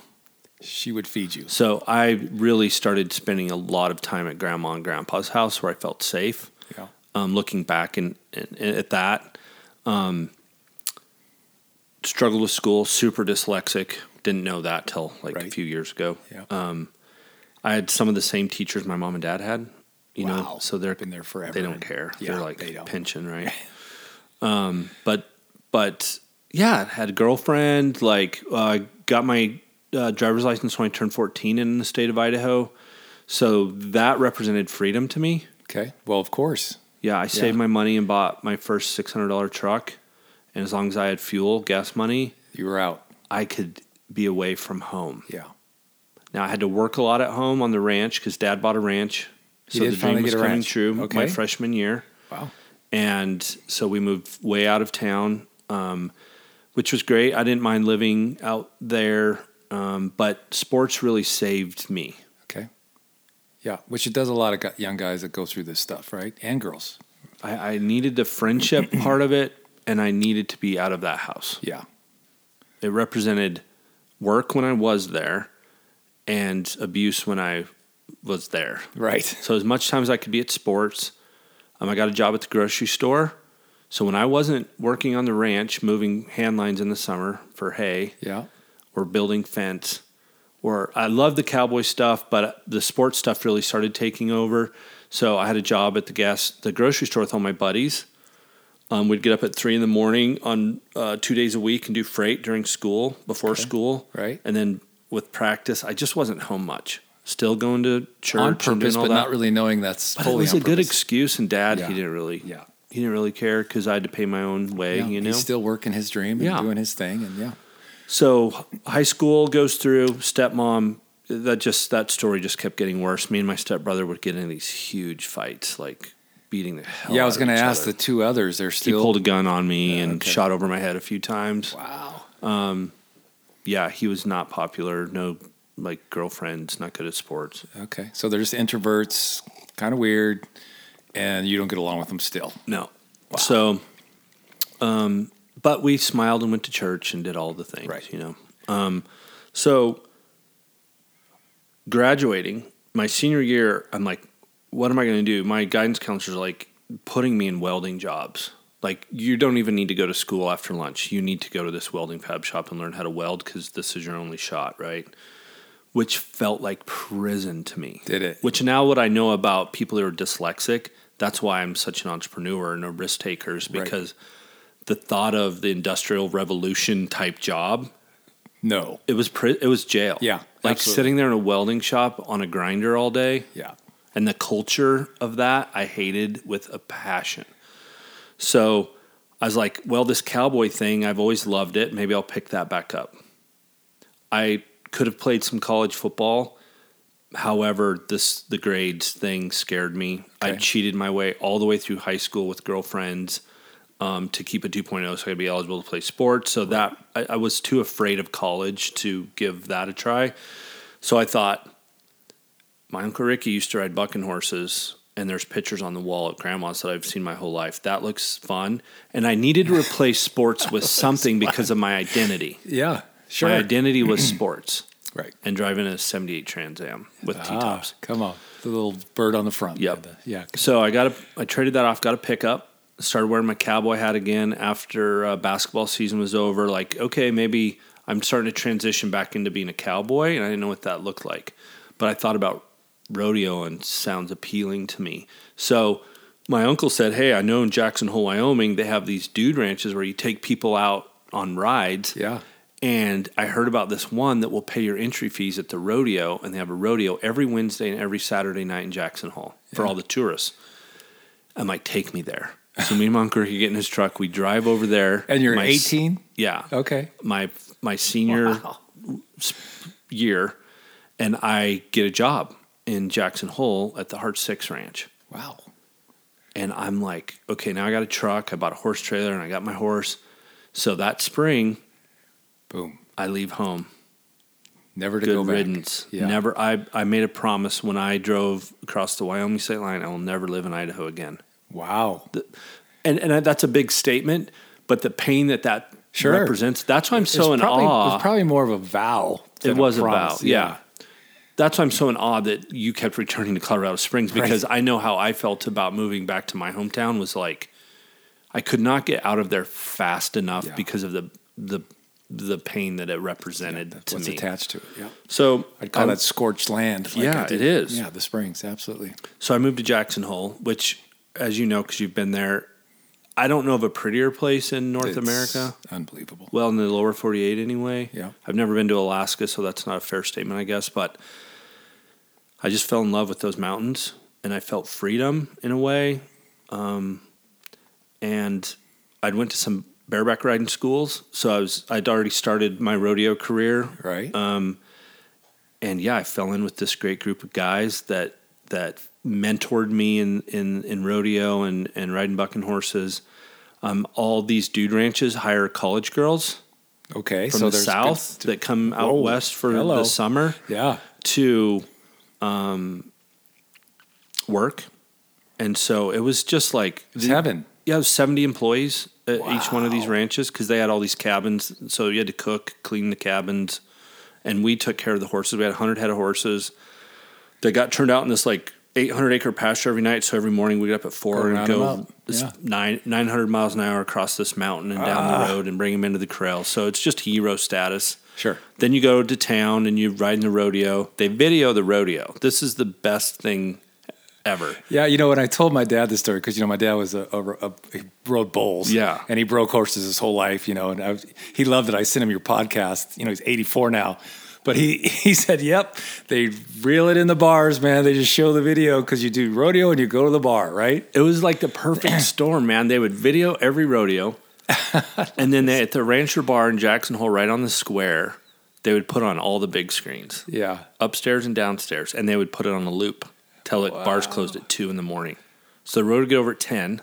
she would feed you. So I really started spending a lot of time at grandma and grandpa's house where I felt safe. Yeah, um, looking back and, and, and at that. Um, struggled with school, super dyslexic. Didn't know that till like a few years ago. yeah. Um, I had some of the same teachers my mom and dad had. You know, Wow. so they're Been there forever. they don't care. Yeah, they're like they pension, right? *laughs* um, but but yeah, had a girlfriend. Like uh, got my uh, driver's license when I turned fourteen in the state of Idaho. So that represented freedom to me. Okay, well, of course, Yeah, I saved my money and bought my first six hundred dollar truck, and as long as I had fuel, gas money, you were out. I could be away from home. Yeah, Now I had to work a lot at home on the ranch because Dad bought a ranch, so the dream was coming ranch. true. My freshman year, wow, and so we moved way out of town, um, which was great. I didn't mind living out there, um, but sports really saved me. okay, yeah. Which it does a lot of young guys that go through this stuff, right, and girls. I, I needed the friendship *clears throat* part of it, and I needed to be out of that house. Yeah, It represented work when I was there and abuse when I was there. right. So as much time as I could be at sports, um, I got a job at the grocery store. So when I wasn't working on the ranch, moving hand lines in the summer for hay Yeah, or building fence, or I loved the cowboy stuff, but the sports stuff really started taking over. So I had a job at the gas, the grocery store with all my buddies. Um, we'd get up at three in the morning on uh, two days a week and do freight during school, before school, Right. And then with practice, I just wasn't home much. Still going to church on purpose, but that. not really knowing that's But it was a good excuse, and Dad, Yeah. he didn't really, Yeah, he didn't really care because I had to pay my own way, yeah. you know. he's still working his dream and Yeah. doing his thing, and yeah, So high school goes through. Stepmom, that just that story just kept getting worse. Me and my stepbrother would get in these huge fights, like beating the hell. yeah. I was going to ask the two others. They're still He pulled a gun on me Yeah, and okay. shot over my head a few times. wow. Um, Yeah, he was not popular. No, like girlfriends, not good at sports. Okay, so they're just introverts, kind of weird, and you don't get along with them still. No. So, um, but we smiled and went to church and did all the things, Right. you know. Um, so, graduating my senior year, I'm like, what am I going to do? My guidance counselors like putting me in welding jobs. Like, you don't even need to go to school after lunch. You need to go to this welding fab shop and learn how to weld because this is your only shot, right? Which felt like prison to me. Did it? Which now, what I know about people who are dyslexic, that's why I'm such an entrepreneur and a risk takers Right. because the thought of the industrial revolution type job, No. it was pri- it was jail. Yeah, like absolutely. sitting there in a welding shop on a grinder all day, Yeah. and the culture of that I hated with a passion. So I was like, well, this cowboy thing, I've always loved it. Maybe I'll pick that back up. I could have played some college football. However, this the grades thing scared me. I cheated my way all the way through high school with girlfriends. um, to keep a 2.0 so I could be eligible to play sports. So that I, I was too afraid of college to give that a try. So I thought, my uncle Ricky used to ride bucking horses, and there's pictures on the wall at grandma's that I've seen my whole life. That looks fun, and I needed to replace sports with *laughs* something because of my identity. Yeah, sure. My identity was *clears throat* sports right. and driving a 78 Trans Am with T Ah, tops. come on, the little bird on the front. Yep. The- yeah. So I got a, I traded that off, got a pickup, started wearing my cowboy hat again after uh, basketball season was over. Like, okay, maybe I'm starting to transition back into being a cowboy, and I didn't know what that looked like. But I thought about rodeo and sounds appealing to me. So my uncle said, "Hey, I know in Jackson Hole, Wyoming, they have these dude ranches where you take people out on rides." Yeah. And I heard about this one that will pay your entry fees at the rodeo, and they have a rodeo every Wednesday and every Saturday night in Jackson Hole for all the tourists. I'm like, take me there. So me and my uncle get in his truck. We drive over there. And you're My 18. Yeah. Okay. My my senior s- year, and I get a job in Jackson Hole at the Heart Six Ranch. Wow. And I'm like, okay, now I got a truck. I bought a horse trailer, and I got my horse. So that spring, Boom. I leave home. Never to good go back. riddance. Yeah. Never. I I made a promise when I drove across the Wyoming state line. I will never live in Idaho again. Wow. And and that's a big statement, but the pain that that Sure. represents. That's why I'm so it's in probably, awe. It's probably more of a vow. it was a promise. vow. Yeah. That's why I'm so in awe that you kept returning to Colorado Springs Right. because I know how I felt about moving back to my hometown was like I could not get out of there fast enough Yeah. because of the the the pain that it represented That's to what's me. attached to it. Yeah. So I'd call I'm- that scorched land. Yeah, it is. Yeah, the springs, absolutely. So I moved to Jackson Hole, which, as you know, because you've been there, I don't know of a prettier place in North It's America. Unbelievable. Well, in the lower 48 anyway. Yeah. I've never been to Alaska, so that's not a fair statement, I guess. But I just fell in love with those mountains and I felt freedom in a way. Um, and I'd went to some bareback riding schools. So I was, I'd already started my rodeo career Right? and yeah, I fell in with this great group of guys that that mentored me in in, in rodeo and and riding bucking horses. Um, all these dude ranches hire college girls okay. from so the south good- that come out Whoa, west for hello. the summer yeah. to um, work, and so it was just like It's heaven. yeah, it was 70 employees at each one of these ranches because they had all these cabins. So you had to cook, clean the cabins, and we took care of the horses. We had 100 head of horses that got turned out in this like 800 acre pasture every night. So every morning we get up at four Go and go this Yeah. nine 900 miles an hour across this mountain and down Ah. the road and bring them into the corral. So it's just hero status. Sure. Then you go to town and you ride in the rodeo. They video the rodeo. This is the best thing ever. Yeah, you know, when I told my dad this story, because you know my dad was a, a, a he rode bulls, Yeah. and he broke horses his whole life, you know, and I he loved that I sent him your podcast. You know, he's 84 now, but he *laughs* he said, "Yep, they reel it in the bars, man. They just show the video because you do rodeo and you go to the bar, right? It was like the perfect *clears throat* storm, man. They would video every rodeo, and then they, at the Rancher Bar in Jackson Hole, right on the square, they would put on all the big screens Yeah, upstairs and downstairs, and they would put it on a loop till it bars closed at two in the morning. So the road would get over at ten,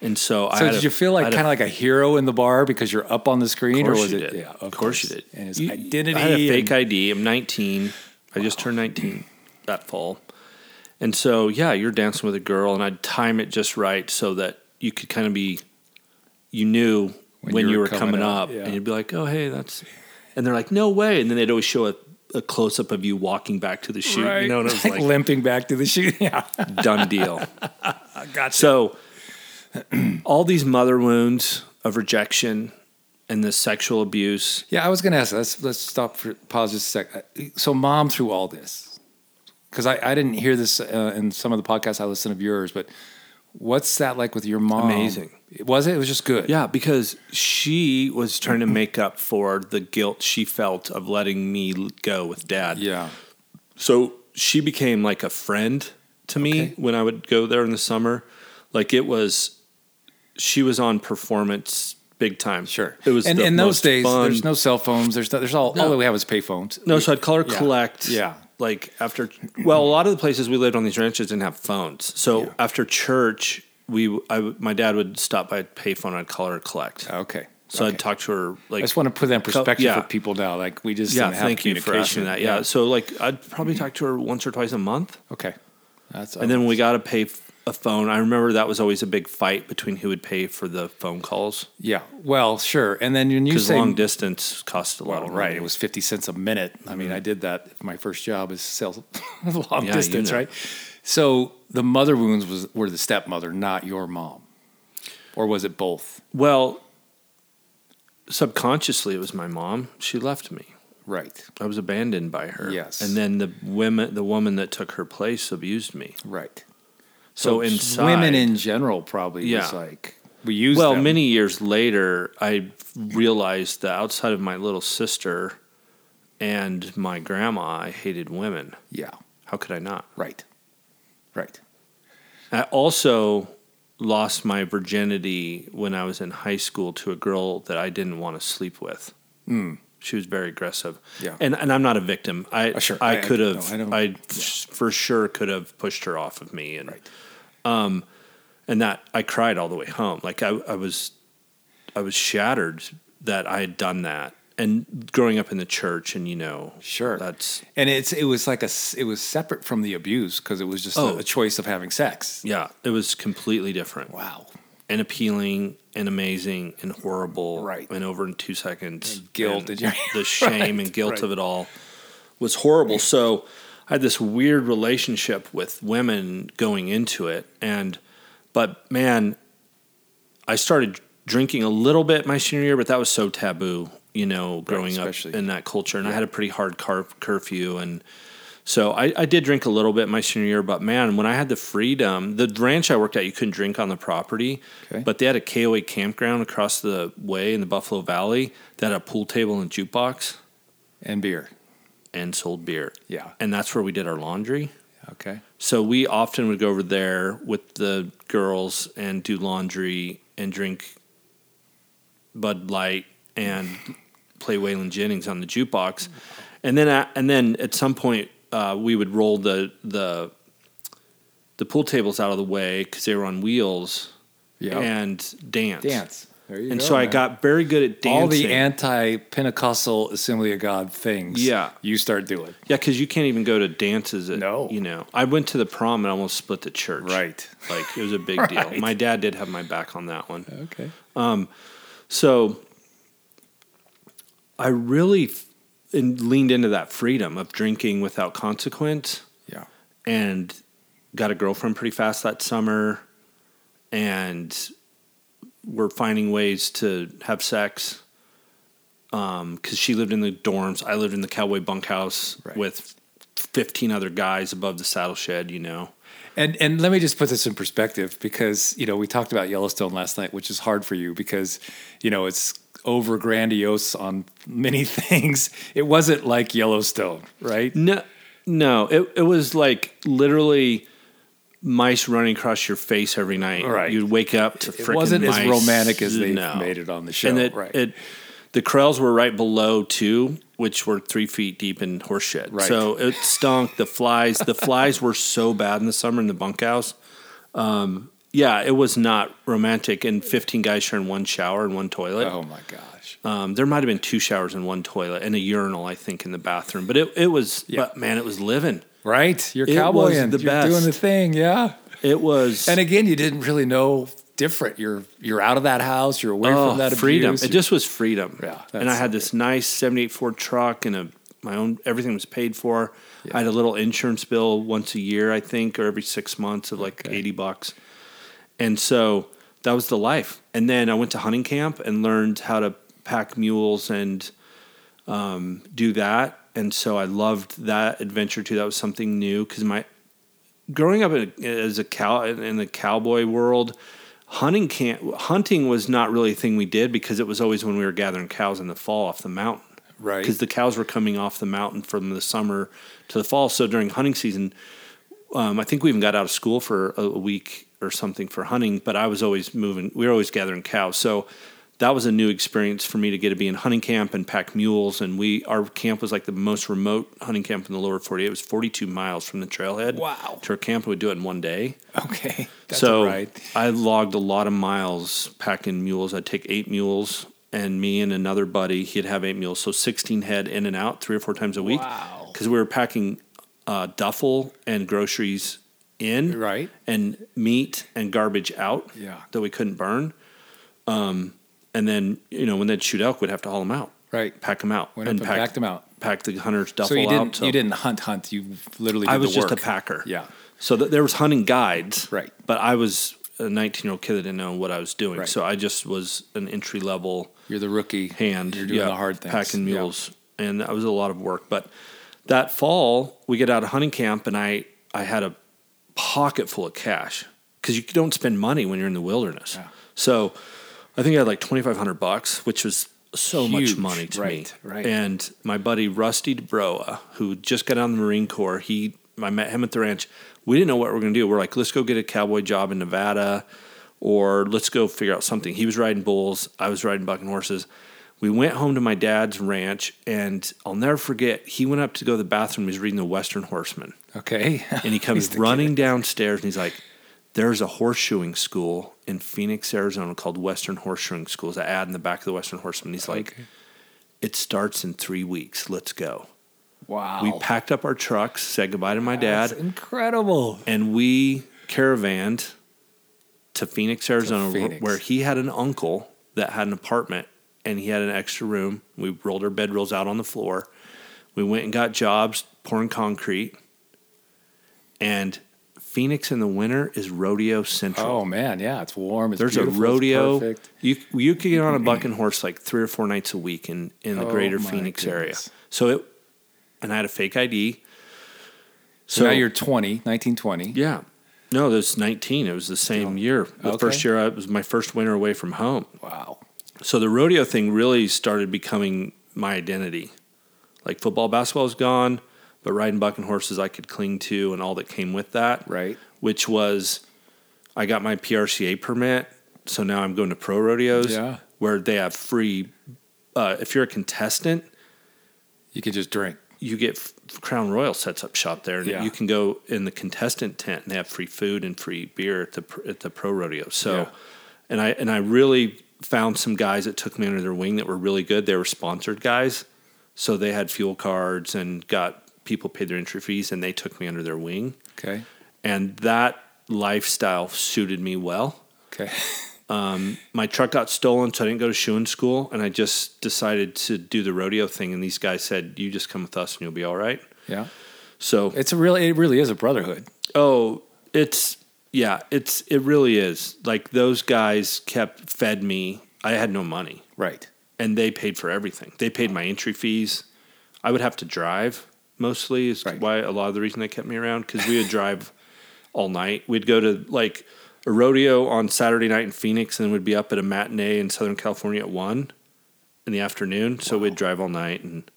and so, I So had did a- you feel like kind of like a hero in the bar because you're up on the screen, or was you it? did. Yeah, of, course, you did. And his You- identity. I had a fake and- ID. I'm 19. I just turned 19 that fall, and so yeah, you're dancing with a girl, and I'd time it just right so that you could kind of be, you knew when, you were coming, up, yeah. and you'd be like, oh hey, that's, and they're like, no way, and then they'd always show a, a close up of you walking back to the chute, Right. you know, and it was like, like limping back to the chute. *laughs* Yeah, done deal. *laughs* I got So, all these mother wounds of rejection and the sexual abuse. Yeah, I was going to ask. Let's let's stop for pause just a sec. So, mom, through all this, because I, I didn't hear this uh, in some of the podcasts I listened of yours, but what's that like with your mom? Amazing. Was it? It was just good. Yeah, because she was trying to make up for the guilt she felt of letting me go with dad. Yeah. So she became like a friend to me Okay. when I would go there in the summer. Like it was, she was on performance big time. Sure. It was And in those days, fun- there's no cell phones. There's no, there's all all that we have is pay phones. No, so I'd call her Yeah. collect. Yeah. Like after, well, a lot of the places we lived on these ranches didn't have phones. So Yeah. after church, we I, my dad would stop by a payphone. I'd call her collect. Okay. So okay. I'd talk to her like I just want to put that in perspective yeah. for people now. Like we just yeah. didn't have Thank you for asking that. Yeah. So like I'd probably talk to her once or twice a month, Okay. That's and then when we got to pay a phone. I remember that was always a big fight between who would pay for the phone calls yeah. Well, sure. And then when you because say long distance cost a lot well, right, it was fifty cents a minute. I mean, I mm-hmm. did that. My first job is sales *laughs* long you distance, know. right? So the mother wounds was were the stepmother, not your mom, or was it both? well. Subconsciously, it was my mom. She left me. Right. I was abandoned by her. Yes. and then the women, the woman that took her place, abused me. Right. So, inside, women in general probably was Yeah. like we used well, them. many years later, I realized that outside of my little sister and my grandma, I hated women. yeah How could I not? right right I also lost my virginity when I was in high school to a girl that I didn't want to sleep with. Mm. She was very aggressive. Yeah. And and I'm not a victim. I Uh, sure. I, I- I- could no, have I don't- I, yeah. for sure could have pushed her off of me and right Um, and that I cried all the way home. Like I, I was, I was shattered that I had done that. And growing up in the church, and you know, Sure. that's and it's it was like a it was separate from the abuse because it was just Oh. a, a choice of having sex yeah, it was completely different wow and appealing and amazing and horrible, Right. And over in two seconds, guilt and and- *laughs* the shame Right, and guilt right. of it all was horrible. So I had this weird relationship with women going into it, and but man, I started drinking a little bit my senior year, but that was so taboo, you know, growing up in that culture. And I had a pretty hard car- curfew. And so I, I did drink a little bit my senior year, but man, when I had the freedom, the ranch I worked at, you couldn't drink on the property, Okay. but they had a KOA campground across the way in the Buffalo Valley that had a pool table and jukebox and beer and sold beer. yeah And that's where we did our laundry. okay So we often would go over there with the girls and do laundry and drink Bud Light and *laughs* play Waylon Jennings on the jukebox, and then at, and then at some point uh, we would roll the the the pool tables out of the way because they were on wheels yeah and dance. dance And go, so I got very good at dancing. all the anti-Pentecostal Assembly of God things. Yeah. you start doing yeah, because you can't even go to dances. At, No. you know, I went to the prom and almost split the church. right. Like it was a *laughs* big Right. deal. My dad did have my back on that one. Okay, um, So I really f- leaned into that freedom of drinking without consequence yeah, and got a girlfriend pretty fast that summer and we're finding ways to have sex um, because she lived in the dorms. I lived in the cowboy bunkhouse Right. with 15 other guys above the saddle shed, you know. and and let me just put this in perspective because you know we talked about Yellowstone last night, which is hard for you because you know it's over grandiose on many *laughs* things. It wasn't like Yellowstone, right? No, no, it it was like literally mice running across your face every night. Right. You'd wake up to frickin'. Mice. It wasn't as romantic as they No. made it on the show, and it, right? it the krails were right below too, which were three feet deep in horse shit. Right. So it stunk. The flies, the flies were so bad in the summer in the bunkhouse. Um, yeah, it was not romantic. And fifteen guys sharing one shower and one toilet. oh my gosh, Um, there might have been two showers and one toilet and a urinal, I think, in the bathroom. But it, it was, but man, it was living. Right? You're cowboying, the you're best. doing the thing, yeah. It was And again, you didn't really know different. You're you're out of that house. You're away oh, from that freedom. abuse. It just was freedom. Yeah, and I had this nice '78 Ford truck and a my own. Everything was paid for. I had a little insurance bill once a year, I think, or every six months of like Okay. eighty bucks. And so that was the life. And then I went to hunting camp and learned how to pack mules and um, do that. And so I loved that adventure too. That was something new because my growing up as a cow in the cowboy world, hunting camp hunting was not really a thing we did because it was always when we were gathering cows in the fall off the mountain. Right. Because the cows were coming off the mountain from the summer to the fall. So during hunting season, um, I think we even got out of school for a, a week or something for hunting. But I was always moving. We were always gathering cows. So that was a new experience for me to get to be in hunting camp and pack mules. And we our camp was like the most remote hunting camp in the lower 48. It was 42 miles from the trailhead. Wow. To our camp, we'd do it in one day. Okay. *laughs* That's so right. I logged a lot of miles packing mules. I'd take eight mules, and me and another buddy, he'd have eight mules, so 16 head in and out three or four times a week. Wow. Because we were packing uh, duffel and groceries in, Right. and meat and garbage out Yeah. that we couldn't burn. Um, and then you know when they'd shoot elk, we'd have to haul them out, Right. pack them out, Went and pack, packed them out. pack the hunter's duffel So you didn't out. you didn't hunt hunt. You literally did I was just a packer. Yeah. So th- there was hunting guides, Right. But I was a 19 year old kid that didn't know what I was doing, Right. so I just was an entry level You're the rookie. hand. You're doing yeah, the hard things. packing Yeah. mules, and that was a lot of work. But that fall, we get out of hunting camp, and I I had a pocket full of cash because you don't spend money when you're in the wilderness. Yeah. So I think I had like 2,500 bucks, which was so much money to Right, me. right. And my buddy Rusty DeBroa, who just got out of the Marine Corps, he I met him at the ranch. We didn't know what we were going to do. We're like, let's go get a cowboy job in Nevada, or let's go figure out something. He was riding bulls. I was riding bucking horses. We went home to my dad's ranch, and I'll never forget. He went up to go to the bathroom. He was reading the Western Horseman, Okay. *laughs* and he comes running kid. downstairs, and he's like, "There's a horseshoeing school in Phoenix, Arizona, called Western Horseshoeing School." There's an ad in the back of the Western Horseman. He's like, Okay. "It starts in three weeks. Let's go." Wow. We packed up our trucks, said goodbye to my dad, incredible. and we caravanned to Phoenix, Arizona, wh- Phoenix. where he had an uncle that had an apartment and he had an extra room. We rolled our bedrolls out on the floor. We went and got jobs pouring concrete. And Phoenix in the winter is rodeo central. Oh man, yeah, it's warm. It's There's a rodeo. You you could get on a bucking mm-hmm. horse like three or four nights a week in in the Oh, greater Phoenix area. So it, and I had a fake ID. So, now you're 20, 1920. Yeah. No, was 19. It was the same oh, year. The Okay. first year I it was my first winter away from home. Wow. So the rodeo thing really started becoming my identity. Like football, basketball is gone, but riding bucking horses I could cling to and all that came with that. Right. Which was I got my PRCA permit. So now I'm going to pro rodeos Yeah. where they have free uh, if you're a contestant, You can just drink. you get F- Crown Royal sets up shop there, and Yeah. you can go in the contestant tent, and they have free food and free beer at the pr- at the pro rodeo. So, Yeah. and I and I really found some guys that took me under their wing that were really good. They were sponsored guys, so they had fuel cards and got people paid their entry fees, and they took me under their wing, Okay. and that lifestyle suited me well. Okay. *laughs* Um, my truck got stolen, so I didn't go to shoeing school, and I just decided to do the rodeo thing. And these guys said, "You just come with us, and you'll be all right." Yeah. So It's a really, it really is a brotherhood. Oh, it's yeah, it's it really is. Like those guys kept fed me. I had no money, Right. and they paid for everything. They paid my entry fees. I would have to drive mostly. Is Right. why a lot of the reason they kept me around because we would drive all night. We'd go to like a rodeo on Saturday night in Phoenix, and then we'd be up at a matinee in Southern California at one in the afternoon. So we'd drive all night and.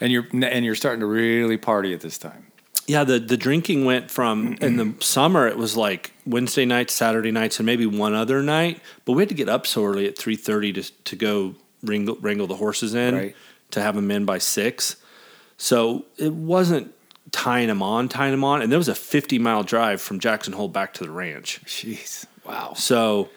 And you're and you're starting to really party at this time. Yeah, the the drinking went from in the summer it was like Wednesday nights, Saturday nights, and maybe one other night. But we had to get up so early at three thirty to to go wrangle, wrangle the horses in Right. to have them in by six. So it wasn't tying them on, tying them on, and there was a fifty mile drive from Jackson Hole back to the ranch. Jeez. Wow. So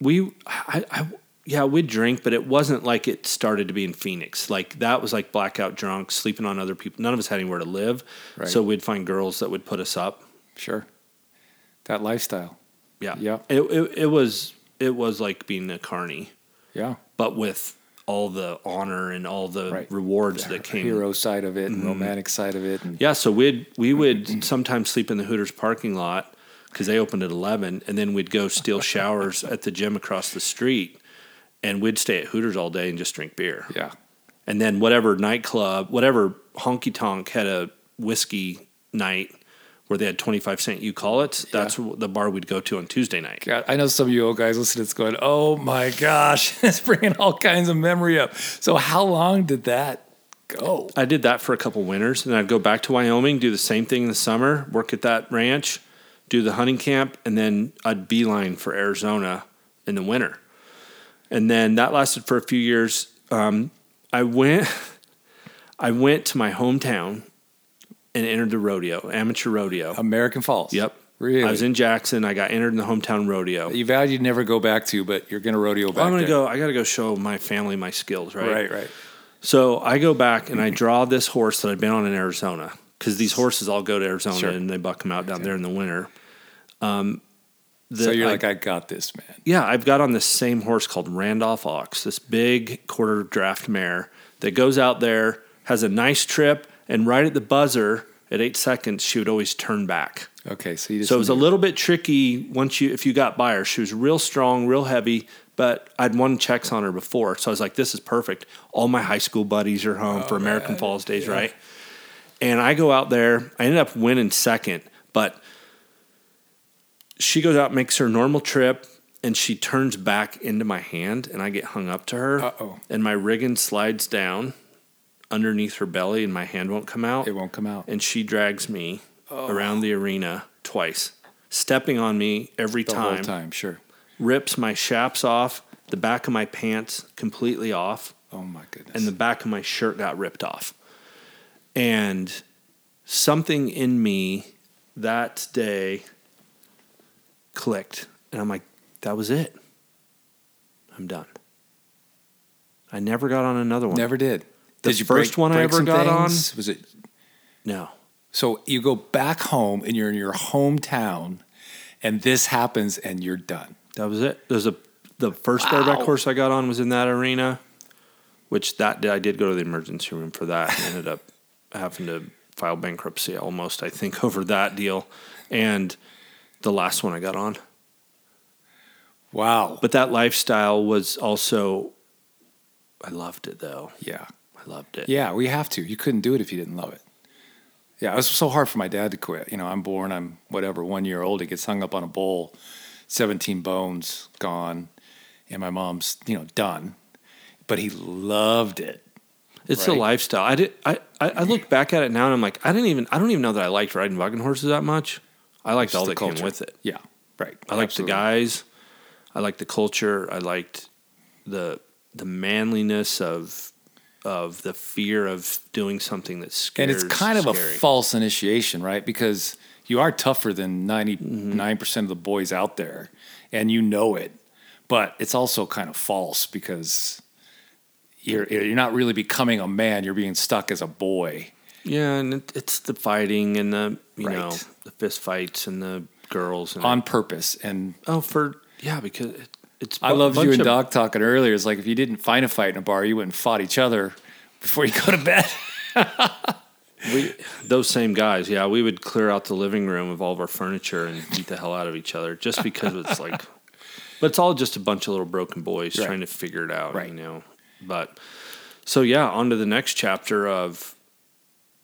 we, I, I, yeah, we'd drink, but it wasn't like it started to be in Phoenix. Like that was like blackout drunk, sleeping on other people. None of us had anywhere to live, Right. so we'd find girls that would put us up. Sure. That lifestyle. Yeah, Yeah. It, it, it was it was like being a carny, Yeah. but with all the honor and all the Right. rewards The that came. hero side of it and Mm-hmm. romantic side of it. And Yeah, so we'd we would sometimes sleep in the Hooters parking lot because they opened at eleven, and then we'd go steal *laughs* showers at the gym across the street, and we'd stay at Hooters all day and just drink beer. yeah. And then whatever nightclub, whatever honky tonk had a whiskey night where they had twenty five cent you call it. That's the bar we'd go to on Tuesday night. God, I know some of you old guys listening to this going, oh my gosh, *laughs* it's bringing all kinds of memory up. So, how long did that go? I did that for a couple winters, and I'd go back to Wyoming, do the same thing in the summer, work at that ranch, do the hunting camp, and then I'd beeline for Arizona in the winter. and then that lasted for a few years. Um, I went, *laughs* I went to my hometown and entered the rodeo, amateur rodeo. American Falls. Yep. Really? I was in Jackson. I got entered in the hometown rodeo. You vowed you'd never go back to, but you're going to rodeo back. I'm gonna go. I got to go show my family my skills, right? Right, right. So I go back and I draw this horse that I've been on in Arizona because these horses all go to Arizona Sure. and they buck them out down there in the winter. Um, the- so you're I- like, I got this, man. yeah, I've got on this same horse called Randolph Ox, this big quarter draft mare that goes out there, has a nice trip, and right at the buzzer at eight seconds, she would always turn back. Okay, so you just So it was a little bit tricky once you if you got by her. She was real strong, real heavy, but I'd won checks on her before. So I was like, this is perfect. All my high school buddies are home for oh, American Falls days, right? And I go out there. I ended up winning second, but she goes out, makes her normal trip, and she turns back into my hand, and I get hung up to her. Uh-oh. And my rigging slides down underneath her belly, and my hand won't come out It won't come out. and she drags me Oh. around the arena twice, stepping on me every the time, whole time, sure. rips my chaps off, the back of my pants completely off, Oh my goodness. and the back of my shirt got ripped off. And something in me that day clicked, and I'm like, that was it. I'm done. I never got on another one. Never did. The did you first break, one I ever got on- Was it No. so you go back home and you're in your hometown, and this happens and you're done. That was it. There's a the first Wow. bareback horse I got on was in that arena, which that I did go to the emergency room for that and ended up having to file bankruptcy almost I think *laughs* over that deal, and the last one I got on. Wow. But that lifestyle was also, I loved it though. yeah. I loved it. Yeah, we have to. You couldn't do it if you didn't love it. Yeah, it was so hard for my dad to quit. You know, I'm born, I'm whatever, one year old. He gets hung up on a bowl, 17 bones gone, and my mom's, you know, done. But he loved it. It's Right. lifestyle. I did. I, I I look back at it now and I'm like, I didn't even. I don't even know that I liked riding wagon horses that much. I liked Just all the that came culture. with it. Yeah, right. I liked Absolutely. the guys. I liked the culture. I liked the the manliness of of the fear of doing something that's scary. And it's kind of a false initiation, right? Because you are tougher than 99% of the boys out there, and you know it. But it's also kind of false because you're you're not really becoming a man. You're being stuck as a boy. yeah, and it, it's the fighting and the you Right. know the fist fights and the girls and on purpose. And oh for yeah because it, it's I loved you and of- Doc talking earlier. It's like if you didn't find a fight in a bar, you wouldn't fought each other before you go to bed. *laughs* we, those same guys yeah we would clear out the living room of all of our furniture and beat the hell out of each other just because it's *laughs* like but it's all just a bunch of little broken boys Right. trying to figure it out Right. you know but so yeah on to the next chapter of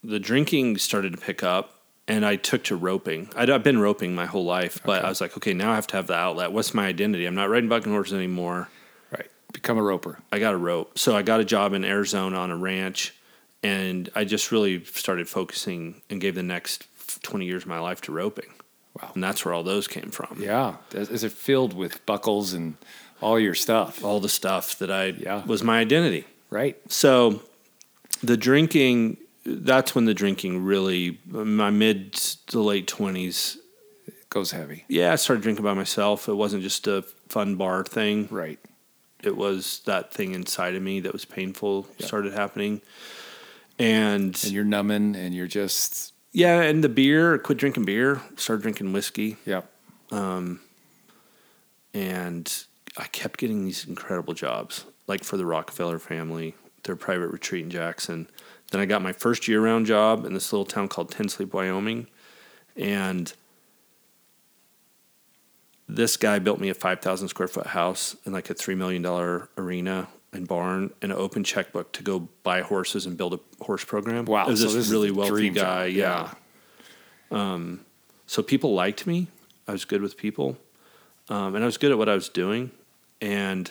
the drinking started to pick up and i took to roping I'd, i've been roping my whole life but Okay. i was like okay now i have to have the outlet what's my identity i'm not riding bucking horses anymore right. Become a roper. I got a rope. So I got a job in Arizona on a ranch, and I just really started focusing and gave the next 20 years of my life to roping. Wow. And that's where all those came from. Yeah. Is is it filled with buckles and all your stuff? All the stuff that I Yeah. was my identity. Right. So the drinking, that's when the drinking really, my mid to late 20s, Goes heavy. yeah, I started drinking by myself. It wasn't just a fun bar thing. Right. it was that thing inside of me that was painful Yeah. started happening and, And you're numbing and you're just, yeah and the beer quit drinking beer started drinking whiskey yep. Um, and i kept getting these incredible jobs like for the rockefeller family their private retreat in jackson then i got my first year-round job in this little town called ten sleep wyoming and this guy built me a 5000 square foot house and like a $3 million arena and barn and an open checkbook to go buy horses and build a horse program Wow. it was so this this really wealthy guy job. yeah. Um, so people liked me. I was good with people, um, and I was good at what I was doing. And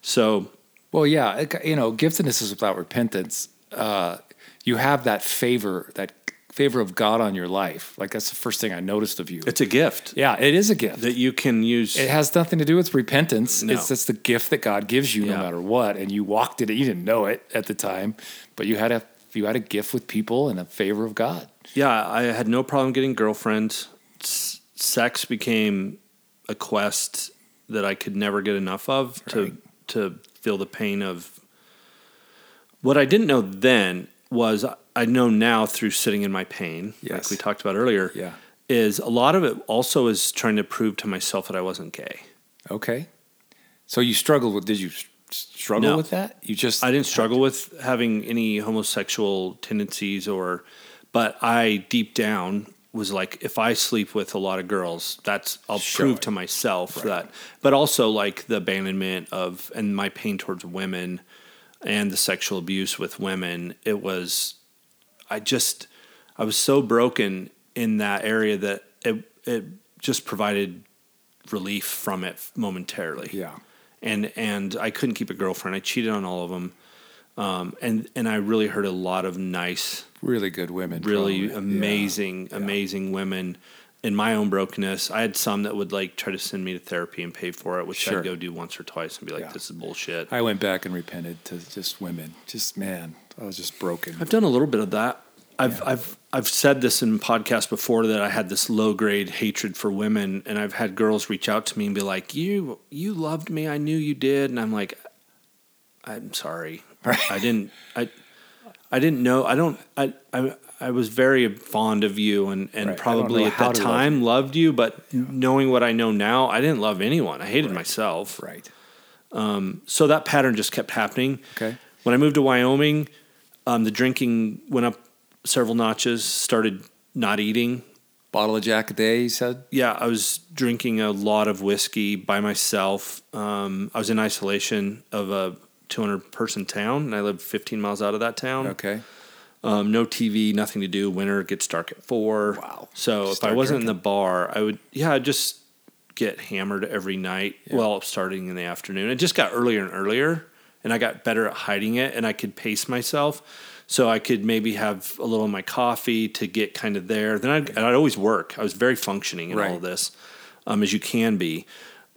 so, Well, yeah, you know, giftedness is without repentance. Uh, you have that favor, that favor of God on your life. Like that's the first thing I noticed of you. It's a gift yeah, it is a gift. that you can use. it has nothing to do with repentance. No. It's just the gift that God gives you Yeah. no matter what. And you walked it. You didn't know it at the time, but you had a you had a gift with people and a favor of God. yeah, I had no problem getting girlfriends. S- sex became a quest that I could never get enough of to to feel the pain of. What I didn't know then was I know now through sitting in my pain, Yes. like we talked about earlier. Yeah. is a lot of it also is trying to prove to myself that I wasn't gay. Okay. So you struggled with? Did you struggle No. with that? You just I didn't struggle with having any homosexual tendencies or but I deep down was like if I sleep with a lot of girls, that's I'll Show prove to myself that but also like the abandonment of and my pain towards women and the sexual abuse with women, it was I just I was so broken in that area that it it just provided relief from it momentarily Yeah. and and I couldn't keep a girlfriend. I cheated on all of them, um, and and I really heard a lot of nice, Really good women. really amazing, amazing women. In my own brokenness, I had some that would like try to send me to therapy and pay for it, which Sure. I'd go do once or twice and be like, Yeah. "This is bullshit." I went back and repented to just women. Just man, I was just broken. I've done a little bit of that. I've I've I've said this in podcasts before that I had this low grade hatred for women, and I've had girls reach out to me and be like, "You you loved me, I knew you did," and I'm like, "I'm sorry, Right. I didn't I I didn't know I don't I I." I was very fond of you and, and Right. Probably at that to love time loved you, but knowing what I know now, I didn't love anyone. I hated myself. Right. So that pattern just kept happening. Okay. When I moved to Wyoming, um, the drinking went up several notches. Started not eating. Bottle of Jack a day. You said. Yeah, I was drinking a lot of whiskey by myself. Um, I was in isolation of a 200 person town, and I lived 15 miles out of that town. Okay. Um, no TV, nothing to do. Winter gets dark at four. Wow. So if I wasn't in the bar, I would yeah, I'd just get hammered every night. Well, starting in the afternoon. It just got earlier and earlier, and I got better at hiding it, and I could pace myself. So I could maybe have a little of my coffee to get kind of there. Then I'd, I'd always work. I was very functioning in all of this, um, as you can be.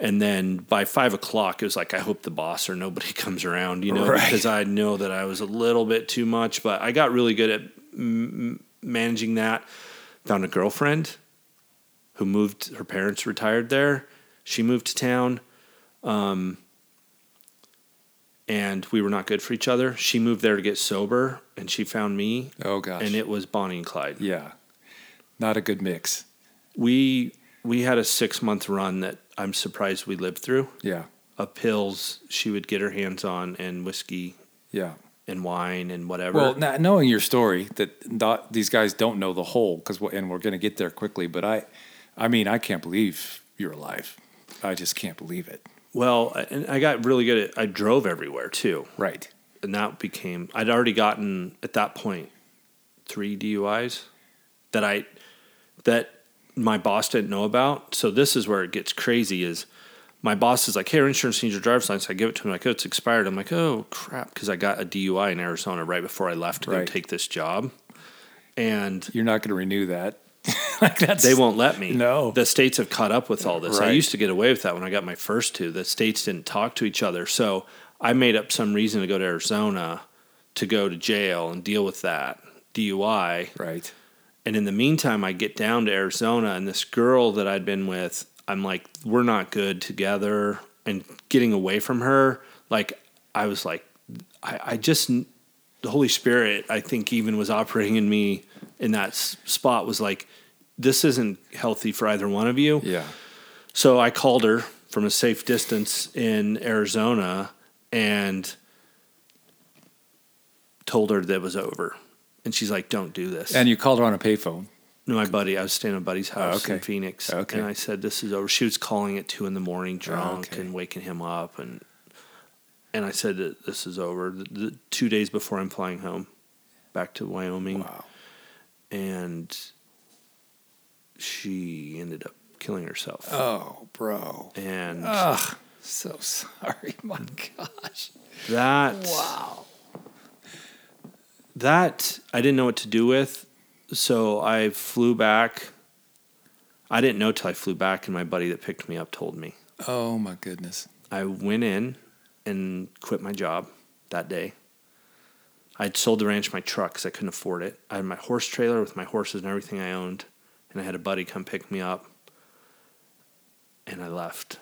And then by five o'clock, it was like I hope the boss or nobody *laughs* comes around, you know, Right. because I know that I was a little bit too much. But I got really good at m- managing that. Found a girlfriend who moved. Her parents retired there. She moved to town, um, and we were not good for each other. She moved there to get sober, and she found me, Oh gosh. and it was Bonnie and Clyde. yeah. Not a good mix. We we had a six month run that I'm surprised we lived through. Yeah. Of pills she would get her hands on, and whiskey Yeah. and wine and whatever. Well, now, knowing your story, that not, these guys don't know the whole, because and we're going to get there quickly. But I, I mean, I can't believe you're alive. I just can't believe it. Well, and I got really good at. I drove everywhere too, Right. and that became. I'd already gotten at that point three DUIs that I that my boss didn't know about. So this is where it gets crazy. Is my boss is like, "Hey, our insurance needs your driver's license." I give it to him like, "Oh, it's expired." I'm like, "Oh crap," because I got a DUI in Arizona right before I left to go take this job, and You're not going to renew that. *laughs* like that's they won't let me. No. the states have caught up with all this. I used to get away with that when I got my first two. The states didn't talk to each other, so I made up some reason to go to Arizona to go to jail and deal with that DUI. Right. And in the meantime, I get down to Arizona, and this girl that I'd been with, I'm like, we're not good together. And getting away from her, like, I was like, I, I just, the Holy Spirit, I think, even was operating in me in that spot, was like, this isn't healthy for either one of you. Yeah. So I called her from a safe distance in Arizona and told her that it was over. And she's like, don't do this. And you called her on a payphone. No, my buddy. I was staying at a buddy's house in okay. Phoenix, Okay. and I said, "This is over." She was calling at two in the morning, drunk, okay. and waking him up, and and I said this is over. The, the, two days before I'm flying home, back to Wyoming, Wow. and she ended up killing herself. Oh, bro. and Ugh. So sorry. *laughs* My gosh. that Wow. That I didn't know what to do with. so I flew back. I didn't know till I flew back, and my buddy that picked me up told me. Oh my goodness. I went in and quit my job that day. I'd sold the ranch my truck because I couldn't afford it. I had my horse trailer with my horses and everything I owned, and I had a buddy come pick me up, and I left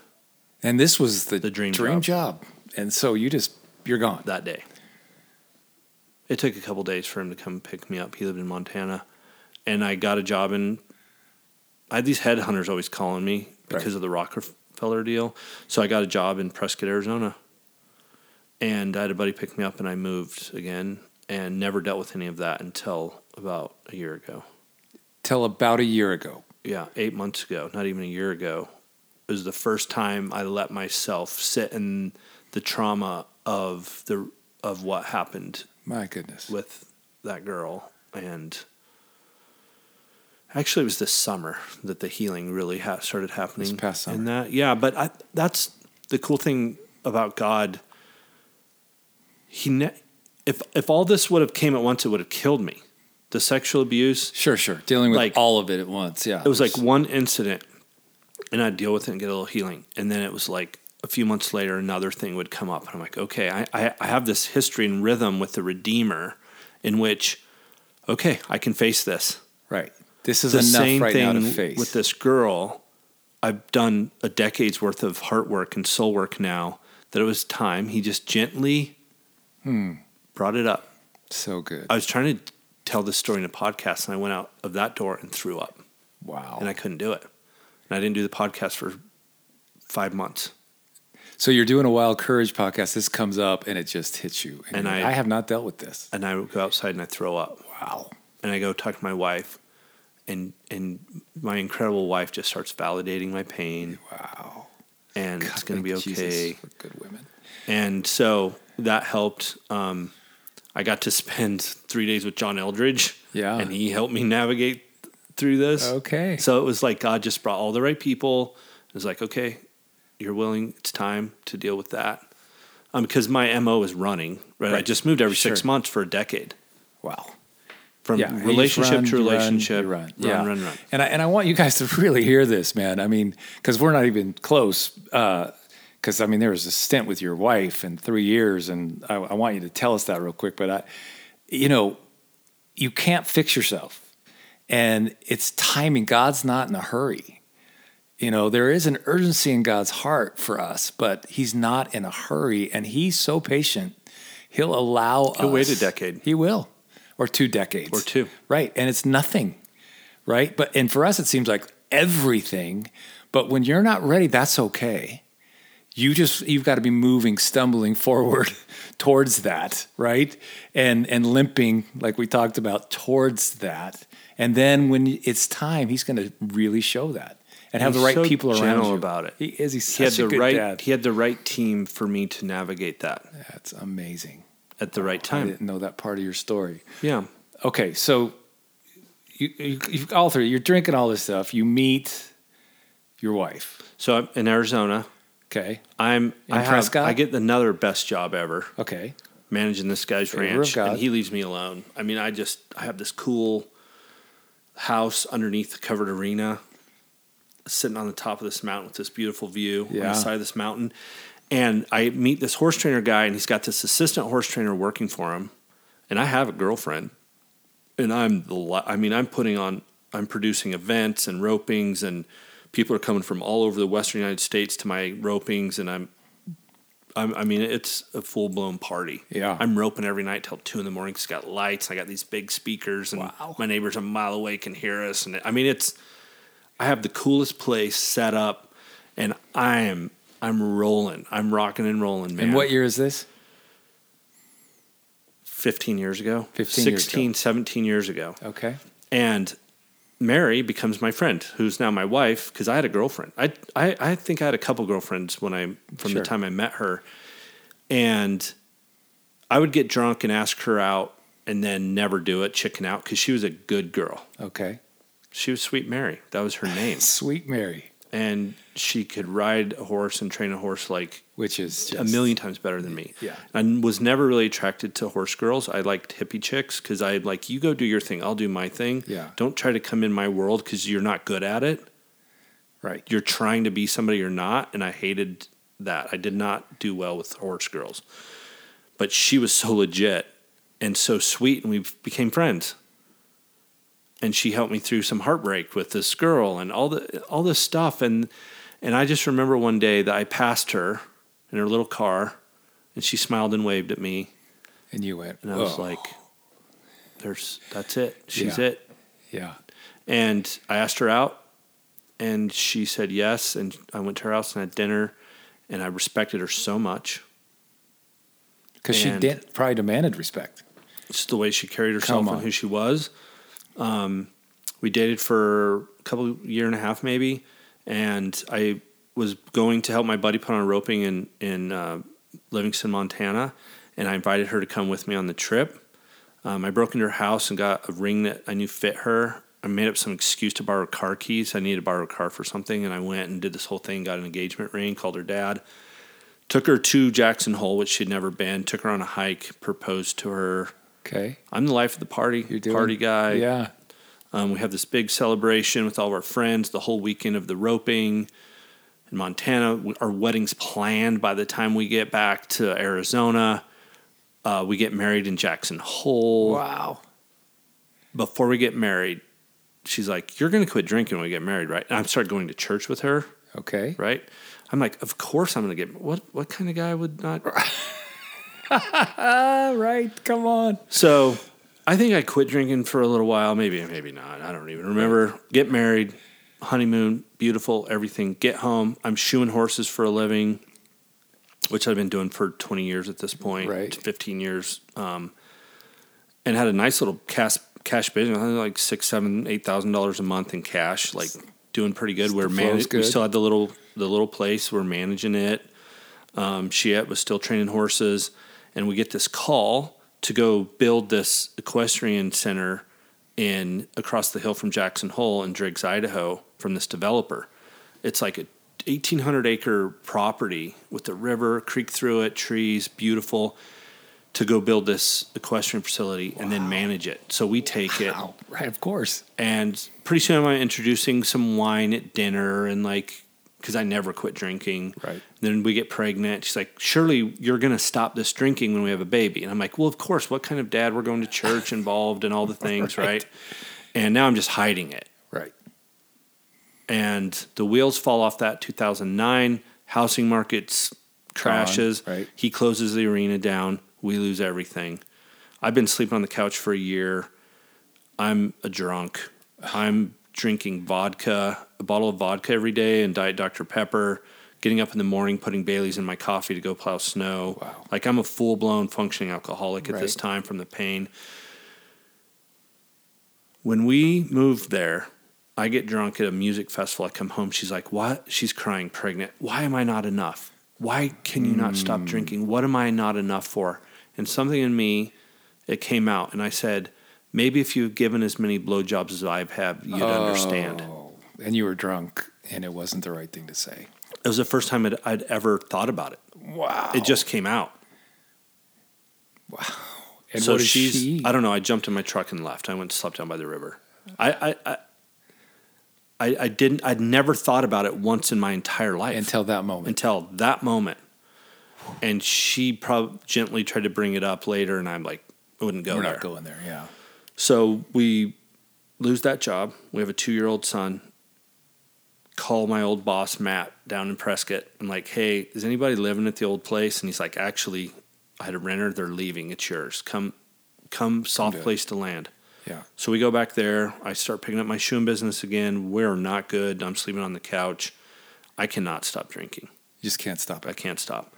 And this was the, The dream dream job. And so you just you're gone. that day. It took a couple days for him to come pick me up. He lived in Montana, and I got a job in. I had these headhunters always calling me because Right. of the Rockefeller deal, so I got a job in Prescott, Arizona. And I had a buddy pick me up, and I moved again, and never dealt with any of that until about a year ago. Till about a year ago. Yeah, eight months ago, not even a year ago, it was the first time I let myself sit in the trauma of the of what happened My goodness. with that girl and actually it was this summer that the healing really ha- started happening past summer. in that yeah but I, that's the cool thing about god he ne- if if all this would have came at once it would have killed me the sexual abuse Sure, sure. Dealing with Like- all of it at once. Yeah. it was like one incident and I'd deal with it and get a little healing. And then it was like a few months later, another thing would come up. And I'm like, okay, I, I, I have this history and rhythm with the Redeemer in which, okay, I can face this. right. This is the same right thing now to face. with this girl. I've done a decade's worth of heart work and soul work now that it was time. He just gently Hmm. brought it up. So good. I was trying to tell this story in a podcast and I went out of that door and threw up. wow. and I couldn't do it. And I didn't do the podcast for five months. So you're doing a Wild Courage podcast. This comes up and it just hits you. And like, I- I have not dealt with this. And I go outside and I throw up. Wow. And I go talk to my wife, and and my incredible wife just starts validating my pain, Wow. and it's going to be okay. good women. And so that helped. Um, I got to spend three days with John Eldredge. Yeah. and he helped me navigate through this. Okay. So it was like God just brought all the right people. It was like, okay, you're willing. It's time to deal with that. Um, because my mo is running. Right, I just moved every six months for a decade, Wow. from Yeah, relationship run, to relationship. run, run, yeah. run, run. And I and I want you guys to *laughs* really hear this, man. I mean, because we're not even close. Because I mean, there was a stint with your wife in three years, and I, I want you to tell us that real quick. But I, you know, you can't fix yourself, and it's timing. God's not in a hurry. You know, there is an urgency in God's heart for us, but He's not in a hurry, and He's so patient. He'll allow He'll us. wait a decade. He will, or two decades, Or two. Right, and it's nothing, right? But and for us, it seems like everything. But when you're not ready, that's okay. You just you've got to be moving, stumbling *laughs* forward towards that, right? And and limping, like we talked about, towards that. And then when it's time, he's going to really show that and have the right so people around gentle you. about it. He is. He's He had a the good right. dad. He had the right team for me to navigate that That's amazing. at the right I time. didn't know that part of your story. Yeah. okay, so you, you, you all three, you're drinking all this stuff. You meet your wife. So I'm in Arizona. Okay. I'm In I have, Prescott? I get another best job ever. Okay. managing this guy's Favor ranch, and he leaves me alone. I mean, I just I have this cool house underneath the covered arena, sitting on the top of this mountain with this beautiful view on the side of this mountain. And I meet this horse trainer guy, and he's got this assistant horse trainer working for him. And I have a girlfriend, and I'm the I mean, I'm putting on, I'm producing events and ropings, and people are coming from all over the Western United States to my ropings, and I'm I'm, I mean, it's a full blown party. Yeah. I'm roping every night till two in the morning. It's got lights. I got these big speakers, and Wow. my neighbors a mile away can hear us. And I mean, it's I have the coolest place set up, and I am I'm rolling. I'm rocking and rolling, man. And what year is this? 15 years ago, 15 years 16, 17 years ago, Okay. and Mary becomes my friend, who's now my wife. Because I had a girlfriend. I, I I think I had a couple girlfriends when I from Sure. the time I met her, and I would get drunk and ask her out, and then never do it, chicken out, because she was a good girl. Okay. She was Sweet Mary. That was her *laughs* name. Sweet Mary. and she could ride a horse and train a horse like Which is just a million times better than me. Yeah. I was never really attracted to horse girls. I liked hippie chicks because I like you go do your thing, I'll do my thing. Yeah. Don't try to come in my world because you're not good at it. Right. You're trying to be somebody you're not, and I hated that. I did not do well with horse girls. But she was so legit and so sweet, and we became friends. And she helped me through some heartbreak with this girl and all the all this stuff. And and I just remember one day that I passed her in her little car, and she smiled and waved at me, And you went, and I was like, "There's that's it. She's Yeah. it." yeah. And I asked her out, and she said yes. And I went to her house and had dinner, and I respected her so much. Because she did, probably demanded respect. Just the way she carried herself and who she was. Um, we dated for a couple year and a half maybe, and I was going to help my buddy put on roping in in uh, Livingston, Montana, and I invited her to come with me on the trip. Um, I broke into her house and got a ring that I knew fit her. I made up some excuse to borrow car keys. I needed to borrow a car for something, and I went and did this whole thing. Got an engagement ring, called her dad, took her to Jackson Hole, which she'd never been. Took her on a hike, proposed to her. Okay. I'm the life of the party, You're doing party guy. Yeah. Um, we have this big celebration with all of our friends, the whole weekend of the roping in Montana. Our wedding's planned by the time we get back to Arizona. Uh, we get married in Jackson Hole. Wow. Before we get married, she's like, You're going to quit drinking when we get married, right? And I started going to church with her, Okay. right? I'm like, Of course I'm going to get what what kind of guy would not *laughs* *laughs* right. Come on. So I think I quit drinking for a little while, maybe, maybe not. I don't even remember. Get married, honeymoon, beautiful, everything. Get home. I'm shoeing horses for a living, which I've been doing for 20 years at this point, Right. 15 years, um, and had a nice little cash cash business, I had like six, seven, eight thousand dollars a month in cash, like doing pretty good. We're flow's managing. We still had the little the little place. We're managing it. Um, Chiette was still training horses, and we get this call to go build this equestrian center in across the hill from Jackson Hole in Driggs, Idaho, from this developer. It's like a 1,800 acre property with a river, creek through it, trees, beautiful. To go build this equestrian facility and then manage it. So we take it Right. Of course. and pretty soon I'm introducing some wine at dinner and like because I never quit drinking. Right. Then we get pregnant. She's like, "Surely you're going to stop this drinking when we have a baby." And I'm like, "Well, of course. What kind of dad? We're going to church, involved, and all the *laughs* things, right. And now I'm just hiding it. Right. And the wheels fall off that 2009 housing markets crashes. right. He closes the arena down. We lose everything. I've been sleeping on the couch for a year. I'm a drunk. I'm drinking vodka, a bottle of vodka every day, and Diet Dr. Pepper. Getting up in the morning, putting Bailey's in my coffee to go plow snow. Wow. Like I'm a full blown functioning alcoholic at this time from the pain. When we moved there, I get drunk at a music festival. I come home. She's like, "What?" She's crying, pregnant. Why am I not enough? Why can you not stop hmm. drinking? What am I not enough for? And something in me, it came out, and I said, maybe if you've given as many blowjobs as I've had, you'd oh, understand. Oh, and you were drunk, and it wasn't the right thing to say. It was the first time I'd, I'd ever thought about it. Wow. It just came out. Wow! And so she's. She? I don't know. I jumped in my truck and left. I went and slept down by the river. I, I, I, I, I didn't. I'd never thought about it once in my entire life until that moment. until that moment. And she probably gently tried to bring it up later, and I'm like, I wouldn't go We're there. not going there. Yeah. So we lose that job. We have a two year old son. Call my old boss, Matt, down in Prescott. I'm like, hey, is anybody living at the old place? And he's like, actually, I had a renter. They're leaving. It's yours. Come, come, soft place to land. Yeah. So we go back there. I start picking up my shoeing business again. We're not good. I'm sleeping on the couch. I cannot stop drinking. You just can't stop I can't stop.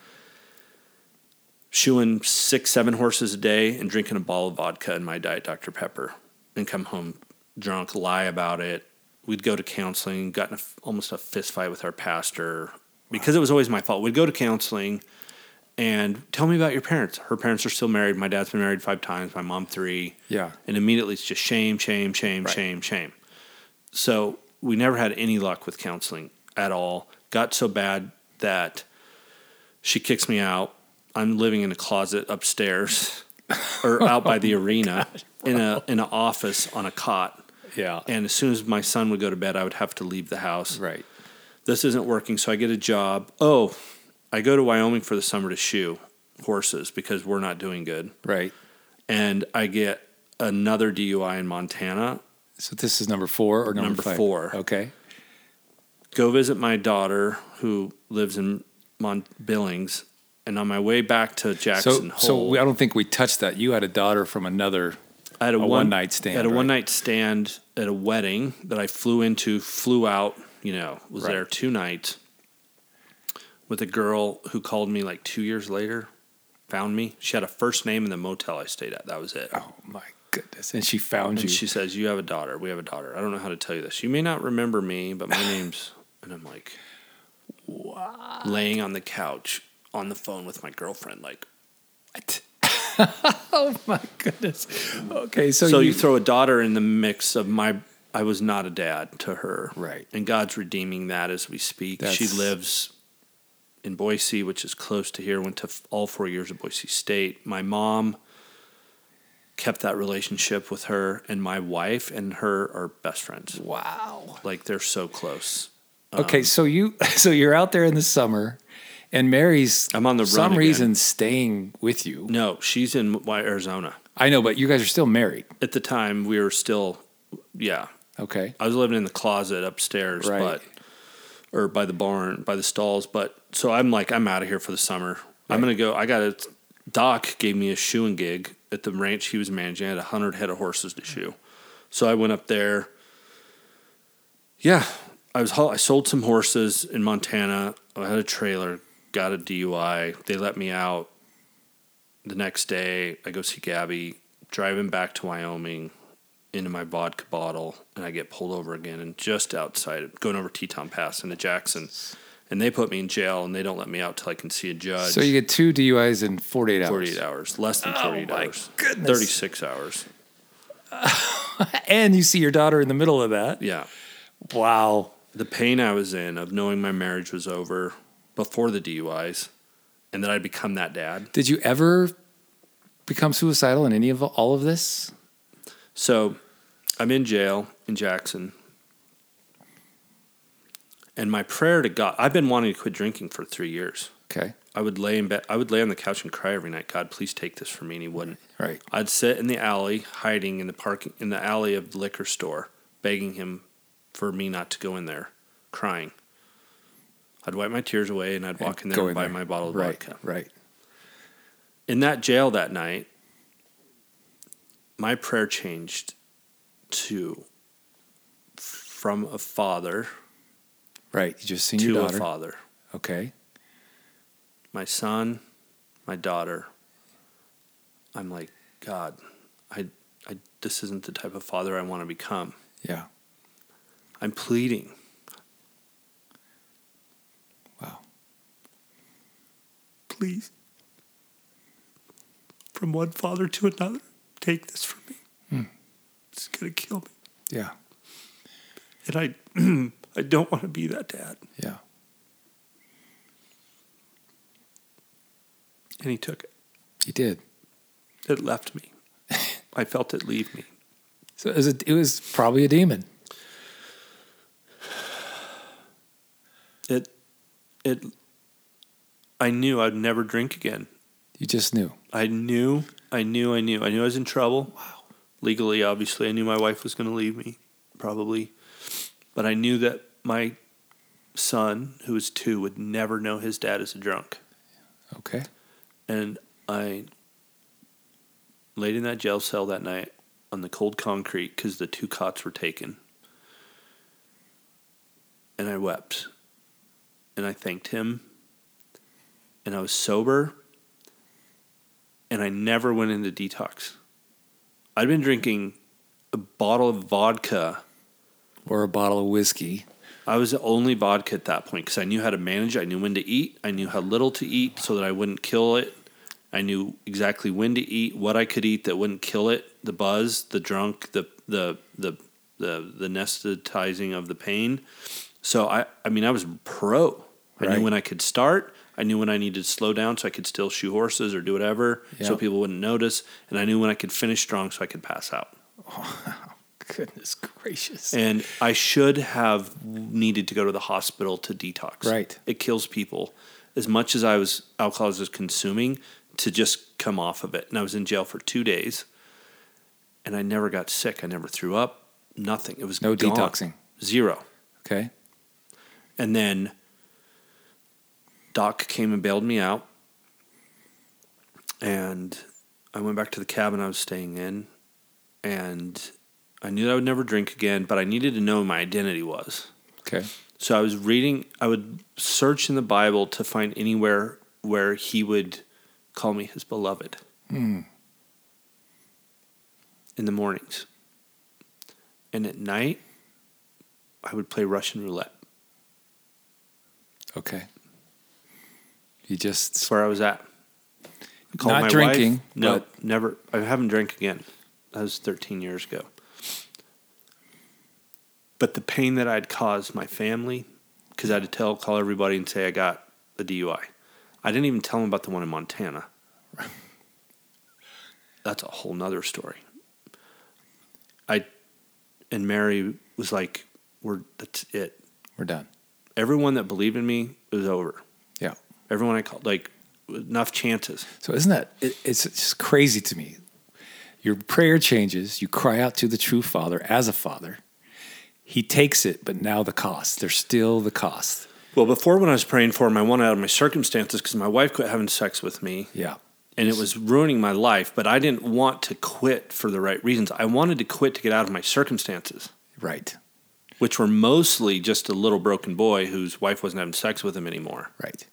Shoeing six, seven horses a day and drinking a bottle of vodka in my Diet Dr. Pepper and come home drunk, lie about it. We'd go to counseling, got in a, almost a fist fight with our pastor because it was always my fault. We'd go to counseling and tell me about your parents. Her parents are still married. My dad's been married five times, my mom three. Yeah. And immediately it's just shame, shame, shame, Right. shame, shame. So we never had any luck with counseling at all. Got so bad that she kicks me out. I'm living in a closet upstairs or out by the *laughs* oh, arena in a in an office on a cot. Yeah. And as soon as my son would go to bed, I would have to leave the house. right. This isn't working, so I get a job. Oh, I go to Wyoming for the summer to shoe horses because we're not doing good. Right. And I get another DUI in Montana. So this is number four or number, Number five? four. Okay. Go visit my daughter who lives in Mont Billings. And on my way back to Jackson So, so Hole, we, I don't think we touched that. You had a daughter from another. I had a, a one, one-night stand, At a right? one night stand at a wedding that I flew into, flew out. You know, was Right. there two nights with a girl who called me like two years later, found me. She had a first name in the motel I stayed at. That was it. Oh my goodness! And she found you. She says, "You have a daughter. We have a daughter. I don't know how to tell you this. You may not remember me, but my *sighs* name's." And I'm like, Wow. laying on the couch on the phone with my girlfriend, like. What? *laughs* oh my goodness. Okay, so, So, you, you, throw a daughter in the mix of my. I was not a dad to her, Right. And God's redeeming that as we speak. she lives in Boise, which is close to here. Went to all four years of Boise State. My mom kept that relationship with her, and my wife and her are best friends. wow. Like they're so close. Okay, um, so you *laughs* so you're out there in the summer, and Mary's I'm on the some again. reason staying with you. No, she's in Arizona. I know, but you guys are still married. At the time, we were still, yeah. Okay. I was living in the closet upstairs, Right. but or by the barn, by the stalls. But so I'm like, I'm out of here for the summer. I'm gonna go. I got a Doc gave me a shoeing gig at the ranch he was managing. I had a hundred head of horses to shoe, so I went up there. Yeah, I was. I sold some horses in Montana. I had a trailer. Got a DUI. They let me out. The next day, I go see Gabby. Driving back to Wyoming, into my vodka bottle, and I get pulled over again. And just outside, going over Teton Pass into Jackson, and they put me in jail, and they don't let me out till I can see a judge. So you get two DUIs in 48 hours. 48 hours, less than 48 Oh my hours, goodness. 36 hours. *laughs* And you see your daughter in the middle of that. Yeah, Wow. the pain I was in of knowing my marriage was over before the DUIs, and that I'd become that dad. Did you ever become suicidal in any of all of this? So I'm in jail in Jackson. And my prayer to God, I've been wanting to quit drinking for three years. Okay. I would lay in bed, I would lay on the couch and cry every night. God, please take this from me, and He wouldn't. Right. I'd sit in the alley, hiding in the parking in the alley of the liquor store, begging Him for me not to go in there, crying. I'd wipe my tears away, and I'd walk in there and buy there. my bottle of right. vodka. Right. In that jail that night, my prayer changed to from a father Right. You just seen your to a father. Okay. my son, my daughter. I'm like, God, I, I, this isn't the type of father I want to become. Yeah. I'm pleading. Please, from one father to another, take this from me. Hmm. It's gonna kill me, Yeah. and I, *clears throat* I don't want to be that dad. Yeah. And he took it. He did. It left me. *laughs* I felt it leave me. So it was, a, it was probably a demon. It, it. I knew I'd never drink again. You just knew. I knew, I knew, I knew. I knew I was in trouble. Wow. Legally, obviously, I knew my wife was going to leave me, probably. But I knew that my son, who was two, would never know his dad is a drunk. Okay. And I laid in that jail cell that night on the cold concrete because the two cots were taken. And I wept. And I thanked him. And I was sober. And I never went into detox. I'd been drinking a bottle of vodka. Or a bottle of whiskey. I was only vodka at that point because I knew how to manage. it. I knew when to eat. I knew how little to eat so that I wouldn't kill it. I knew exactly when to eat, what I could eat that wouldn't kill it, the buzz, the drunk, the the the the the anesthetizing of the pain. So I, I mean, I was pro. I Right. knew when I could start. I knew when I needed to slow down so I could still shoe horses or do whatever so people wouldn't notice. And I knew when I could finish strong so I could pass out. *laughs* Oh, goodness gracious. And I should have needed to go to the hospital to detox. Right. It kills people. As much as I was alcohol as I was consuming, to just come off of it. And I was in jail for two days. And I never got sick. I never threw up. Nothing. It was No gone. detoxing. Zero. Okay. And then Doc came and bailed me out. And I went back to the cabin I was staying in. And I knew that I would never drink again, but I needed to know who my identity was. Okay. So I was reading, I would search in the Bible to find anywhere where he would call me his beloved Hmm. in the mornings. And at night, I would play Russian roulette. Okay. You just That's where I was at. Not drinking, No, but- never. I haven't drank again. That was 13 years ago. But the pain that I'd caused my family, because I had to tell, call everybody and say I got the DUI. I didn't even tell them about the one in Montana. That's a whole nother story. I and Mary was like, "We're that's it." we're done. Everyone that believed in me was over. Everyone I called, like, enough chances. So isn't that it, it's just crazy to me? Your prayer changes. You cry out to the true Father as a father. He takes it, but now the cost. There's still the cost. Well, before when I was praying for him, I wanted out of my circumstances because my wife quit having sex with me Yeah. and it was ruining my life, but I didn't want to quit for the right reasons. I wanted to quit to get out of my circumstances, Right. which were mostly just a little broken boy whose wife wasn't having sex with him anymore. Right.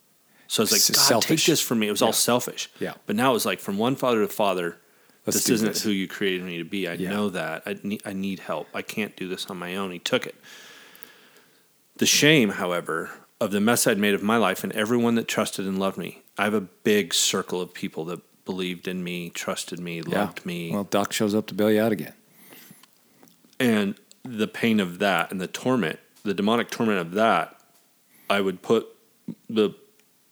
So I was like, God, selfish. take this from me. It was all selfish. Yeah. But now it was like from one father to father, Let's this isn't this. who you created me to be. I Yeah. know that. I need, I need help. I can't do this on my own. He took it. The shame, however, of the mess I'd made of my life and everyone that trusted and loved me. I have a big circle of people that believed in me, trusted me, Yeah. loved me. Well, Doc shows up to bail you out again. and the pain of that and the torment, the demonic torment of that, I would put the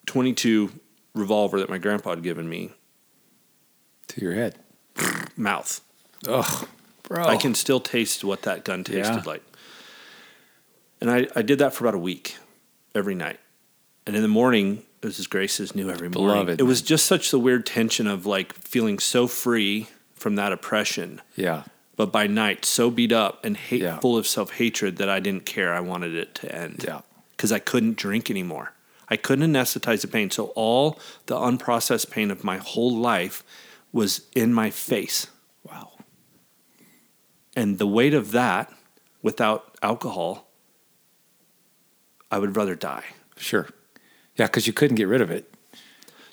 22 revolver that my grandpa had given me To your head. mouth. Ugh. Bro. I can still taste what that gun tasted Yeah. like. And I, I did that for about a week every night. And in the morning, it was as grace Grace's new every morning. Beloved, it was just such the weird tension of like feeling so free from that oppression, Yeah. but by night so beat up and hate, Yeah. full of self hatred that I didn't care. I wanted it to end. Yeah. Because I couldn't drink anymore. I couldn't anesthetize the pain. So all the unprocessed pain of my whole life was in my face. Wow. And the weight of that without alcohol, I would rather die. Sure. Yeah, because you couldn't get rid of it.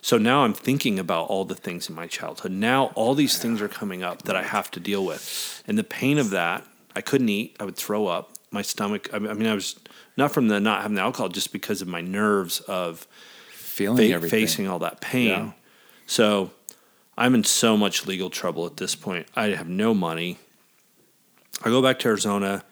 So now I'm thinking about all the things in my childhood. Now all these things are coming up that I have to deal with. And the pain of that, I couldn't eat. I would throw up. My stomach, I mean, I was not from the not having the alcohol, just because of my nerves of Feeling fa- everything. facing all that pain. Yeah. So I'm in so much legal trouble at this point. I have no money. I go back to Arizona.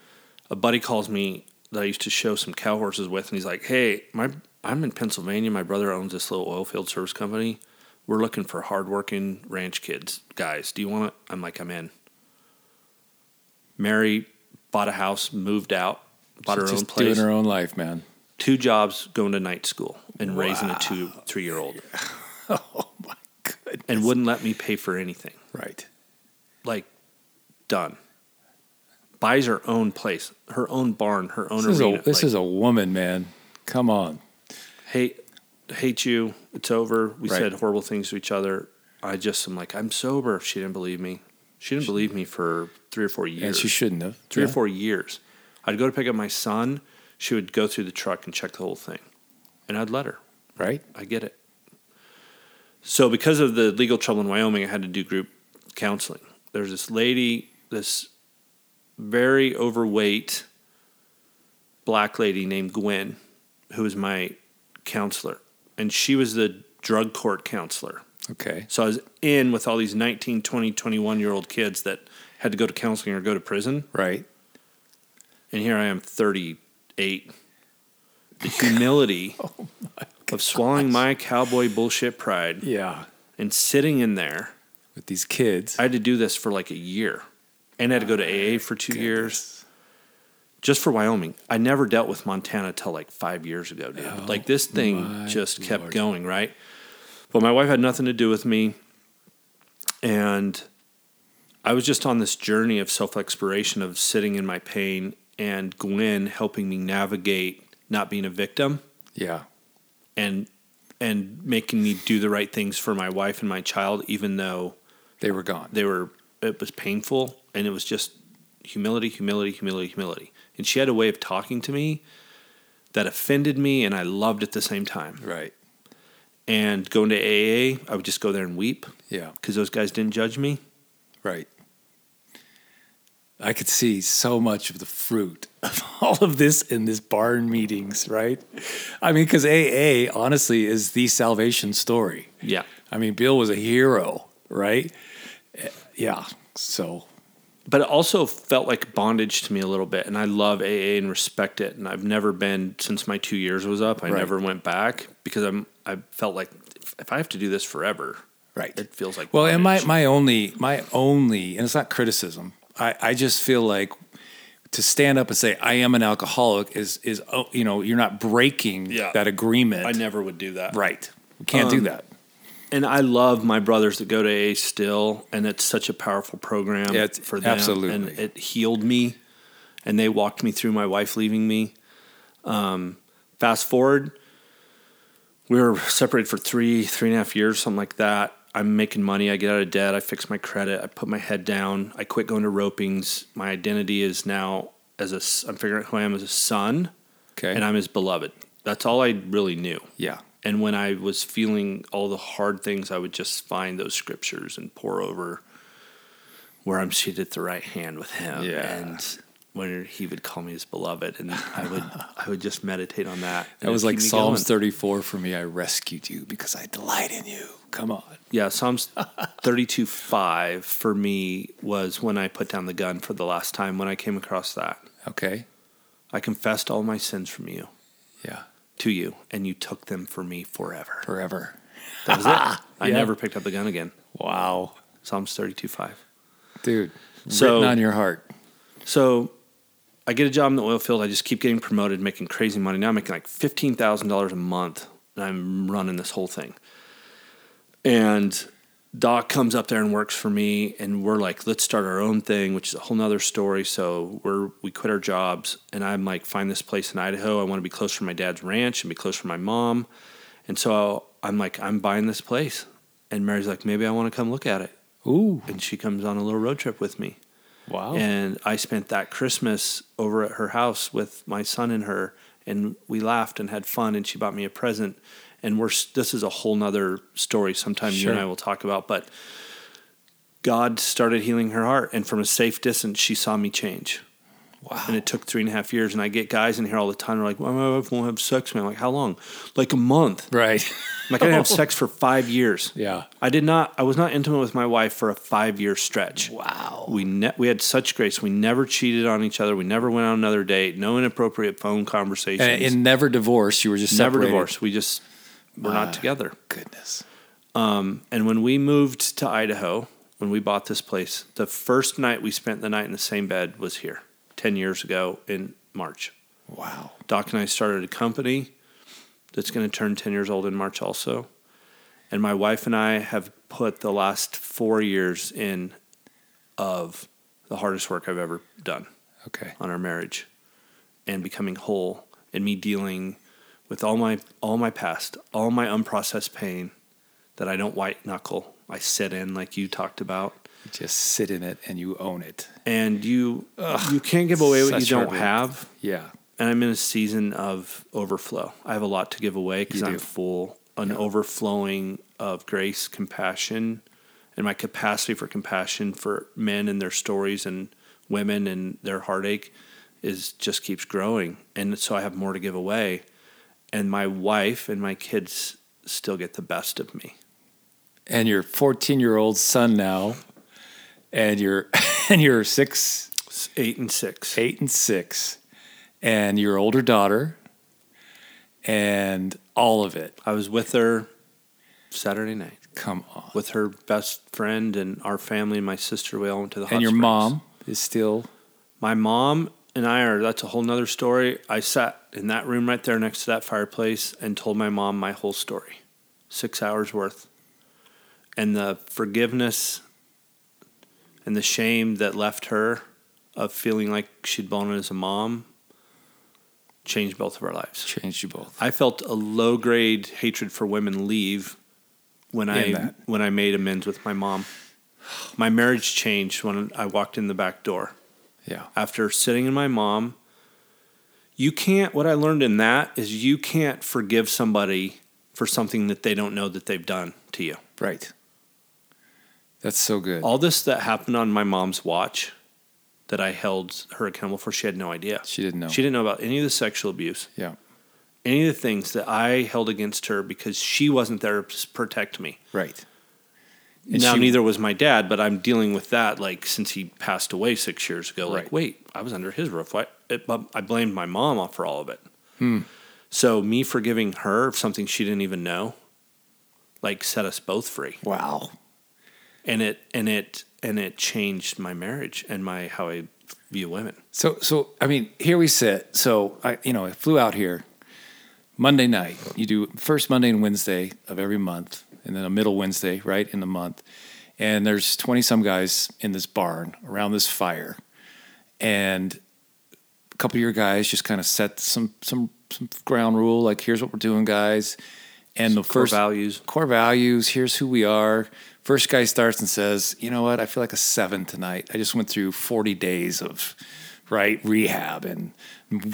A buddy calls me that I used to show some cow horses with, and he's like, "Hey, my I'm in Pennsylvania. My brother owns this little oil field service company. We're looking for hardworking ranch kids, guys. Do you want to?" I'm like, "I'm in." Mary bought a house, moved out, bought her own place doing her own life, man. two jobs going to night school and raising a two three year old *laughs* Oh my goodness. and wouldn't let me pay for anything Right. like done buys her own place her own barn her own This, is arena a, this like, is a woman, man. Come on. hate hate you it's over we Right. said horrible things to each other i just am like i'm sober she didn't believe me she didn't believe me for three or four years And she shouldn't have. three Yeah. or four years i'd go to pick up my son she would go through the truck and check the whole thing and i'd let her Right? I get it. So, because of the legal trouble in Wyoming, I had to do group counseling. There's this lady, this very overweight black lady named Gwen, who was my counselor. And she was the drug court counselor. Okay. So, I was in with all these 19, 20, 21 year old kids that had to go to counseling or go to prison. Right. And here I am, 38, the humility *laughs* Oh of swallowing my cowboy bullshit pride Yeah. and sitting in there. With these kids. I had to do this for like a year and I had to go to AA for two years just for Wyoming. I never dealt with Montana till like five years ago, dude. Oh like this thing Oh just kept Lord. going, right? But my wife had nothing to do with me. And I was just on this journey of self exploration of sitting in my pain and Gwen helping me navigate not being a victim Yeah. and and making me do the right things for my wife and my child, even though They were gone. they were it was painful and it was just humility humility humility humility and she had a way of talking to me that offended me and i loved at the same time Right. And going to aa i would just go there and weep Yeah. because those guys didn't judge me Right. I could see so much of the fruit *laughs* of all of this in this barn meetings, right? I mean, because AA honestly is the salvation story. yeah I mean, Bill was a hero, right? Eh, Yeah. So, but it also felt like bondage to me a little bit and i love aa and respect it and i've never been since my two years was up i Right. never went back because i'm i felt like if- i have to do this forever right. it feels like Well, and my, my only, my only, and it's not criticism. I, I just feel like to stand up and say I am an alcoholic is is oh, you know you're not breaking Yeah. that agreement. i never would do that Right. We can't do Um, that. And I love my brothers that go to A still, and it's such a powerful program Yeah, for them. absolutely. and it healed me, and they walked me through my wife leaving me. Um, fast forward, we were separated for three, three and a half years, something like that. I'm making money. I get out of debt. I fix my credit. I put my head down. I quit going to ropings. My identity is now as a. I'm figuring out who I am as a son, Okay. and I'm his beloved. That's all I really knew. yeah. And when I was feeling all the hard things, I would just find those scriptures and pour over where I'm seated at the right hand with him. Yeah. And when he would call me his beloved, and I would I would just meditate on that. That was like Psalms going. 34 for me. I rescued you because I delight in you. Come on. Yeah, Psalms 32 5 for me was when I put down the gun for the last time when I came across that. Okay. I confessed all my sins from you Yeah. To you, and you took them for me forever. Forever. *laughs* That was it. I Yeah. never picked up the gun again. Wow. Psalms 32 5. Dude. So- written on your heart. So I get a job in the oil field. I just keep getting promoted, making crazy money. Now I'm making like fifteen thousand dollars a month, and I'm running this whole thing. And Doc comes up there and works for me, and we're like, let's start our own thing, which is a whole nother story. So we're we quit our jobs, and I'm like, find this place in Idaho. I want to be close from my dad's ranch and be close from my mom. And so I'm like, I'm buying this place. And Mary's like, maybe I want to come look at it. Ooh. And she comes on a little road trip with me. Wow. And I spent that Christmas over at her house with my son and her, and we laughed and had fun. And she bought me a present. And we're this is a whole nother story. Sometime you and I will talk about. But God started healing her heart, and from a safe distance, she saw me change. Wow. And it took three and a half years. And I get guys in here all the time. They're like, "Well, my wife won't have sex with me." I'm like, "How long?" Like a month. right. I'm like I didn't have *laughs* sex for five years. yeah. I did not. I was not intimate with my wife for a five year stretch. Wow. We ne- we had such grace. We never cheated on each other. We never went on another date. No inappropriate phone conversations. And, and never divorced. You were just never separated. divorced. We just were My not together. Goodness. Um, and when we moved to Idaho, when we bought this place, the first night we spent the night in the same bed was here, ten years ago in March. Wow. Doc and I started a company that's going to turn 10 years old in March also. And my wife and I have put the last four years in of the hardest work I've ever done Okay. on our marriage and becoming whole and me dealing with all my all my past, all my unprocessed pain that I don't white knuckle. I sit in like you talked about. You just sit in it and you own it. And you you can't give away what you don't have. Yeah. and I'm in a season of overflow. I have a lot to give away because I'm full, an overflowing of grace, compassion, and my capacity for compassion for men and their stories and women and their heartache is just keeps growing. And so I have more to give away. And my wife and my kids still get the best of me. And your 14 year old son now, and your *laughs* and your six, eight and six. eight and six, and your older daughter, and all of it. I was with her Saturday night Come on. with her best friend and our family and my sister. We all went to the hot and your springs. mom is still My mom and I are, that's a whole nother story. I sat in that room right there next to that fireplace and told my mom my whole story. Six hours worth. And the forgiveness and the shame that left her of feeling like she'd blown it as a mom changed both of our lives. changed you both. I felt a low grade hatred for women leave when In I that. when I made amends with my mom. My marriage changed when I walked in the back door Yeah. after sitting in my mom. You can't, what I learned in that is you can't forgive somebody for something that they don't know that they've done to you. Right. That's so good. All this that happened on my mom's watch that I held her accountable for, she had no idea. she didn't know. She didn't know about any of the sexual abuse, yeah. any of the things that I held against her because she wasn't there to protect me. Right. And now, she- neither was my dad, but I'm dealing with that like since he passed away six years ago. Like, Right. wait, I was under his roof. Why? It, I blamed my mom off for all of it. Hmm. So me forgiving her of something she didn't even know, like set us both free, Wow. And it and it and it changed my marriage and my how I view women. So, so I mean, here we sit. So, I, you know, I flew out here Monday night. You do first Monday and Wednesday of every month, and then a middle Wednesday, right in the month. And there's twenty some guys in this barn around this fire, and a couple of your guys just kind of set some some some ground rule, like here's what we're doing, guys. And the Core first values. core values. Here's who we are. First guy starts and says, "You know what? I feel like a seven tonight. I just went through 40 days of right rehab and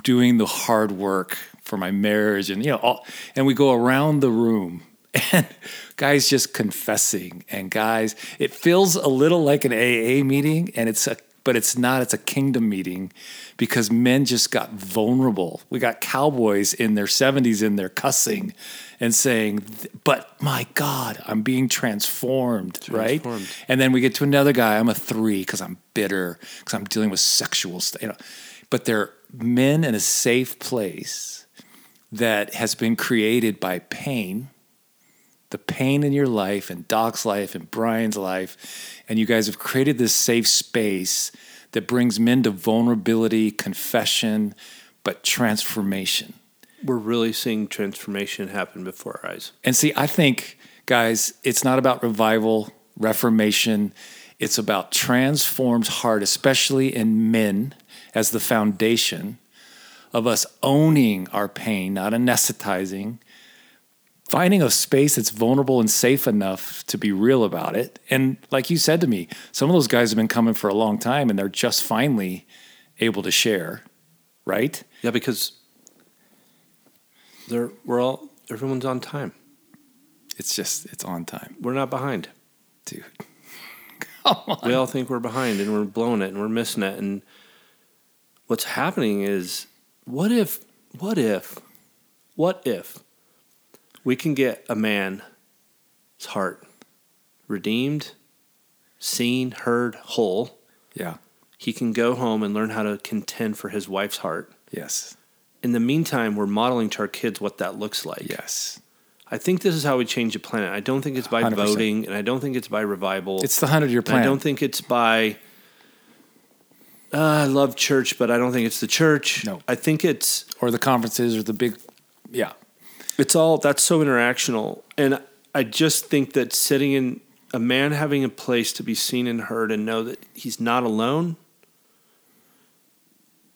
doing the hard work for my marriage, and you know, all, and we go around the room." *laughs* And guys just confessing, and guys, it feels a little like an AA meeting, and it's a but it's not. It's a kingdom meeting because men just got vulnerable. We got cowboys in their 70s in there cussing and saying, But my God, I'm being transformed, right? And then we get to another guy, I'm a three because I'm bitter, because I'm dealing with sexual stuff. You know. But they're men in a safe place that has been created by pain the pain in your life and Doc's life and Brian's life. And you guys have created this safe space that brings men to vulnerability, confession, but transformation. We're really seeing transformation happen before our eyes. And see, I think, guys, it's not about revival, reformation. It's about transformed heart, especially in men, as the foundation of us owning our pain, not anesthetizing, finding a space that's vulnerable and safe enough to be real about it. And like you said to me, some of those guys have been coming for a long time and they're just finally able to share, right? Yeah, because they're we're all everyone's on time. It's just, it's on time, We're not behind. dude. *laughs* Come on. We all think we're behind and we're blowing it and we're missing it. And what's happening is, what if, what if, what if we can get a man's heart redeemed, seen, heard, whole? Yeah. He can go home and learn how to contend for his wife's heart. Yes. In the meantime, we're modeling to our kids what that looks like. Yes. I think this is how we change the planet. I don't think it's by 100%. voting, and I don't think it's by revival. It's the hundred year plan. I don't think it's by. Uh, I love church, but I don't think it's the church. No. I think it's or the conferences or the big, yeah. It's all that's so interactional, and I just think that sitting in a man having a place to be seen and heard and know that he's not alone,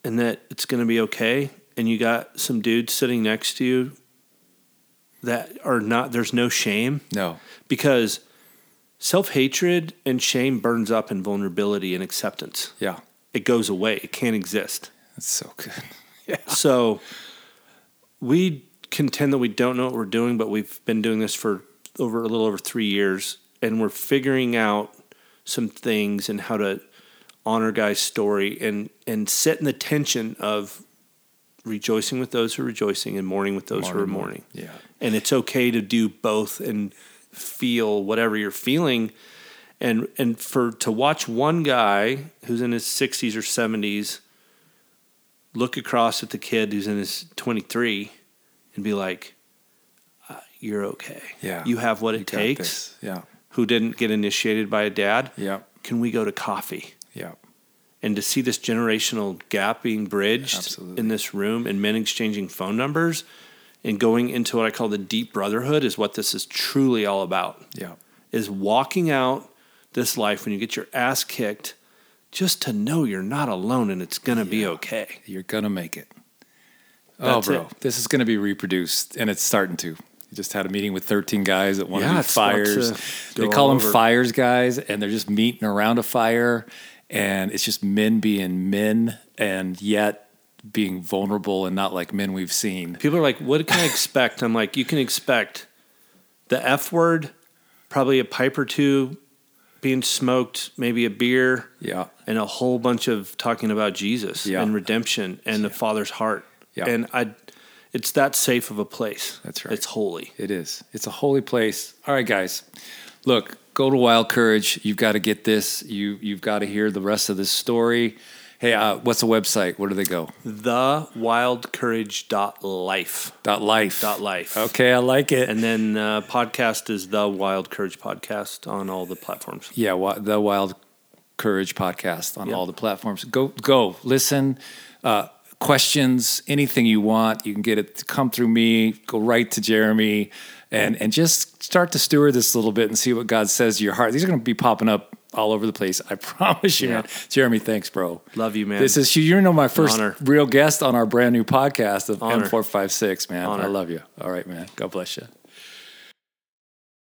and that it's going to be okay, and you got some dudes sitting next to you that are not. There's no shame No. because self hatred and shame burns up in vulnerability and acceptance. Yeah. It goes away. It can't exist. That's so good. Yeah. So we contend that we don't know what we're doing, but we've been doing this for over a little over three years, and we're figuring out some things and how to honor Guy's story and and sit in the tension of rejoicing with those who are rejoicing and mourning with those who are mourning. Yeah. And it's okay to do both and feel whatever you're feeling. And and for to watch one guy who's in his 60s or 70s look across at the kid who's in his 23 and be like, uh, "You're okay. Yeah. you have what You it takes." Yeah. Who didn't get initiated by a dad? Yeah. Can we go to coffee? Yeah. and to see this generational gap being bridged Absolutely. in this room and men exchanging phone numbers and going into what I call the deep brotherhood is what this is truly all about. Yeah. Is walking out this life when you get your ass kicked just to know you're not alone and it's going to be okay. You're gonna make it. Oh, That's oh, bro, it. this is gonna be reproduced, and it's starting to. You just had a meeting with 13 guys at one Yeah, of it's these about fires. to They call them over. fires, guys, and they're just meeting around a fire, and it's just men being men, and yet being vulnerable and not like men we've seen. People are like, what can I expect? I'm like, you can expect the F word, probably a pipe or two being smoked, maybe a beer, Yeah, and a whole bunch of talking about Jesus Yeah. and redemption and the Father's heart. Yeah. And I, it's that safe of a place. That's right. It's holy. it is. It's a holy place. All right, guys, look, go to Wild Courage. You've got to get this. You you've got to hear the rest of this story. Hey, uh, what's the website? Where do they go? The wildcourage.life. Dot life. Dot life. Okay, I like it. And then uh, podcast is the Wild Courage Podcast on all the platforms. Yeah, wa- the Wild Courage podcast on Yep. all the platforms. Go, go, listen. Uh, questions, anything you want, you can get it. To come through me. Go right to Jeremy, and and just start to steward this a little bit and see what God says to your heart. These are going to be popping up all over the place. I *laughs* promise you, Yeah. man. Jeremy, thanks, bro. Love you, man. This is you. You know my first Honor. real guest on our brand new podcast of Honor. M456, man. I love you. All right, man. God bless you.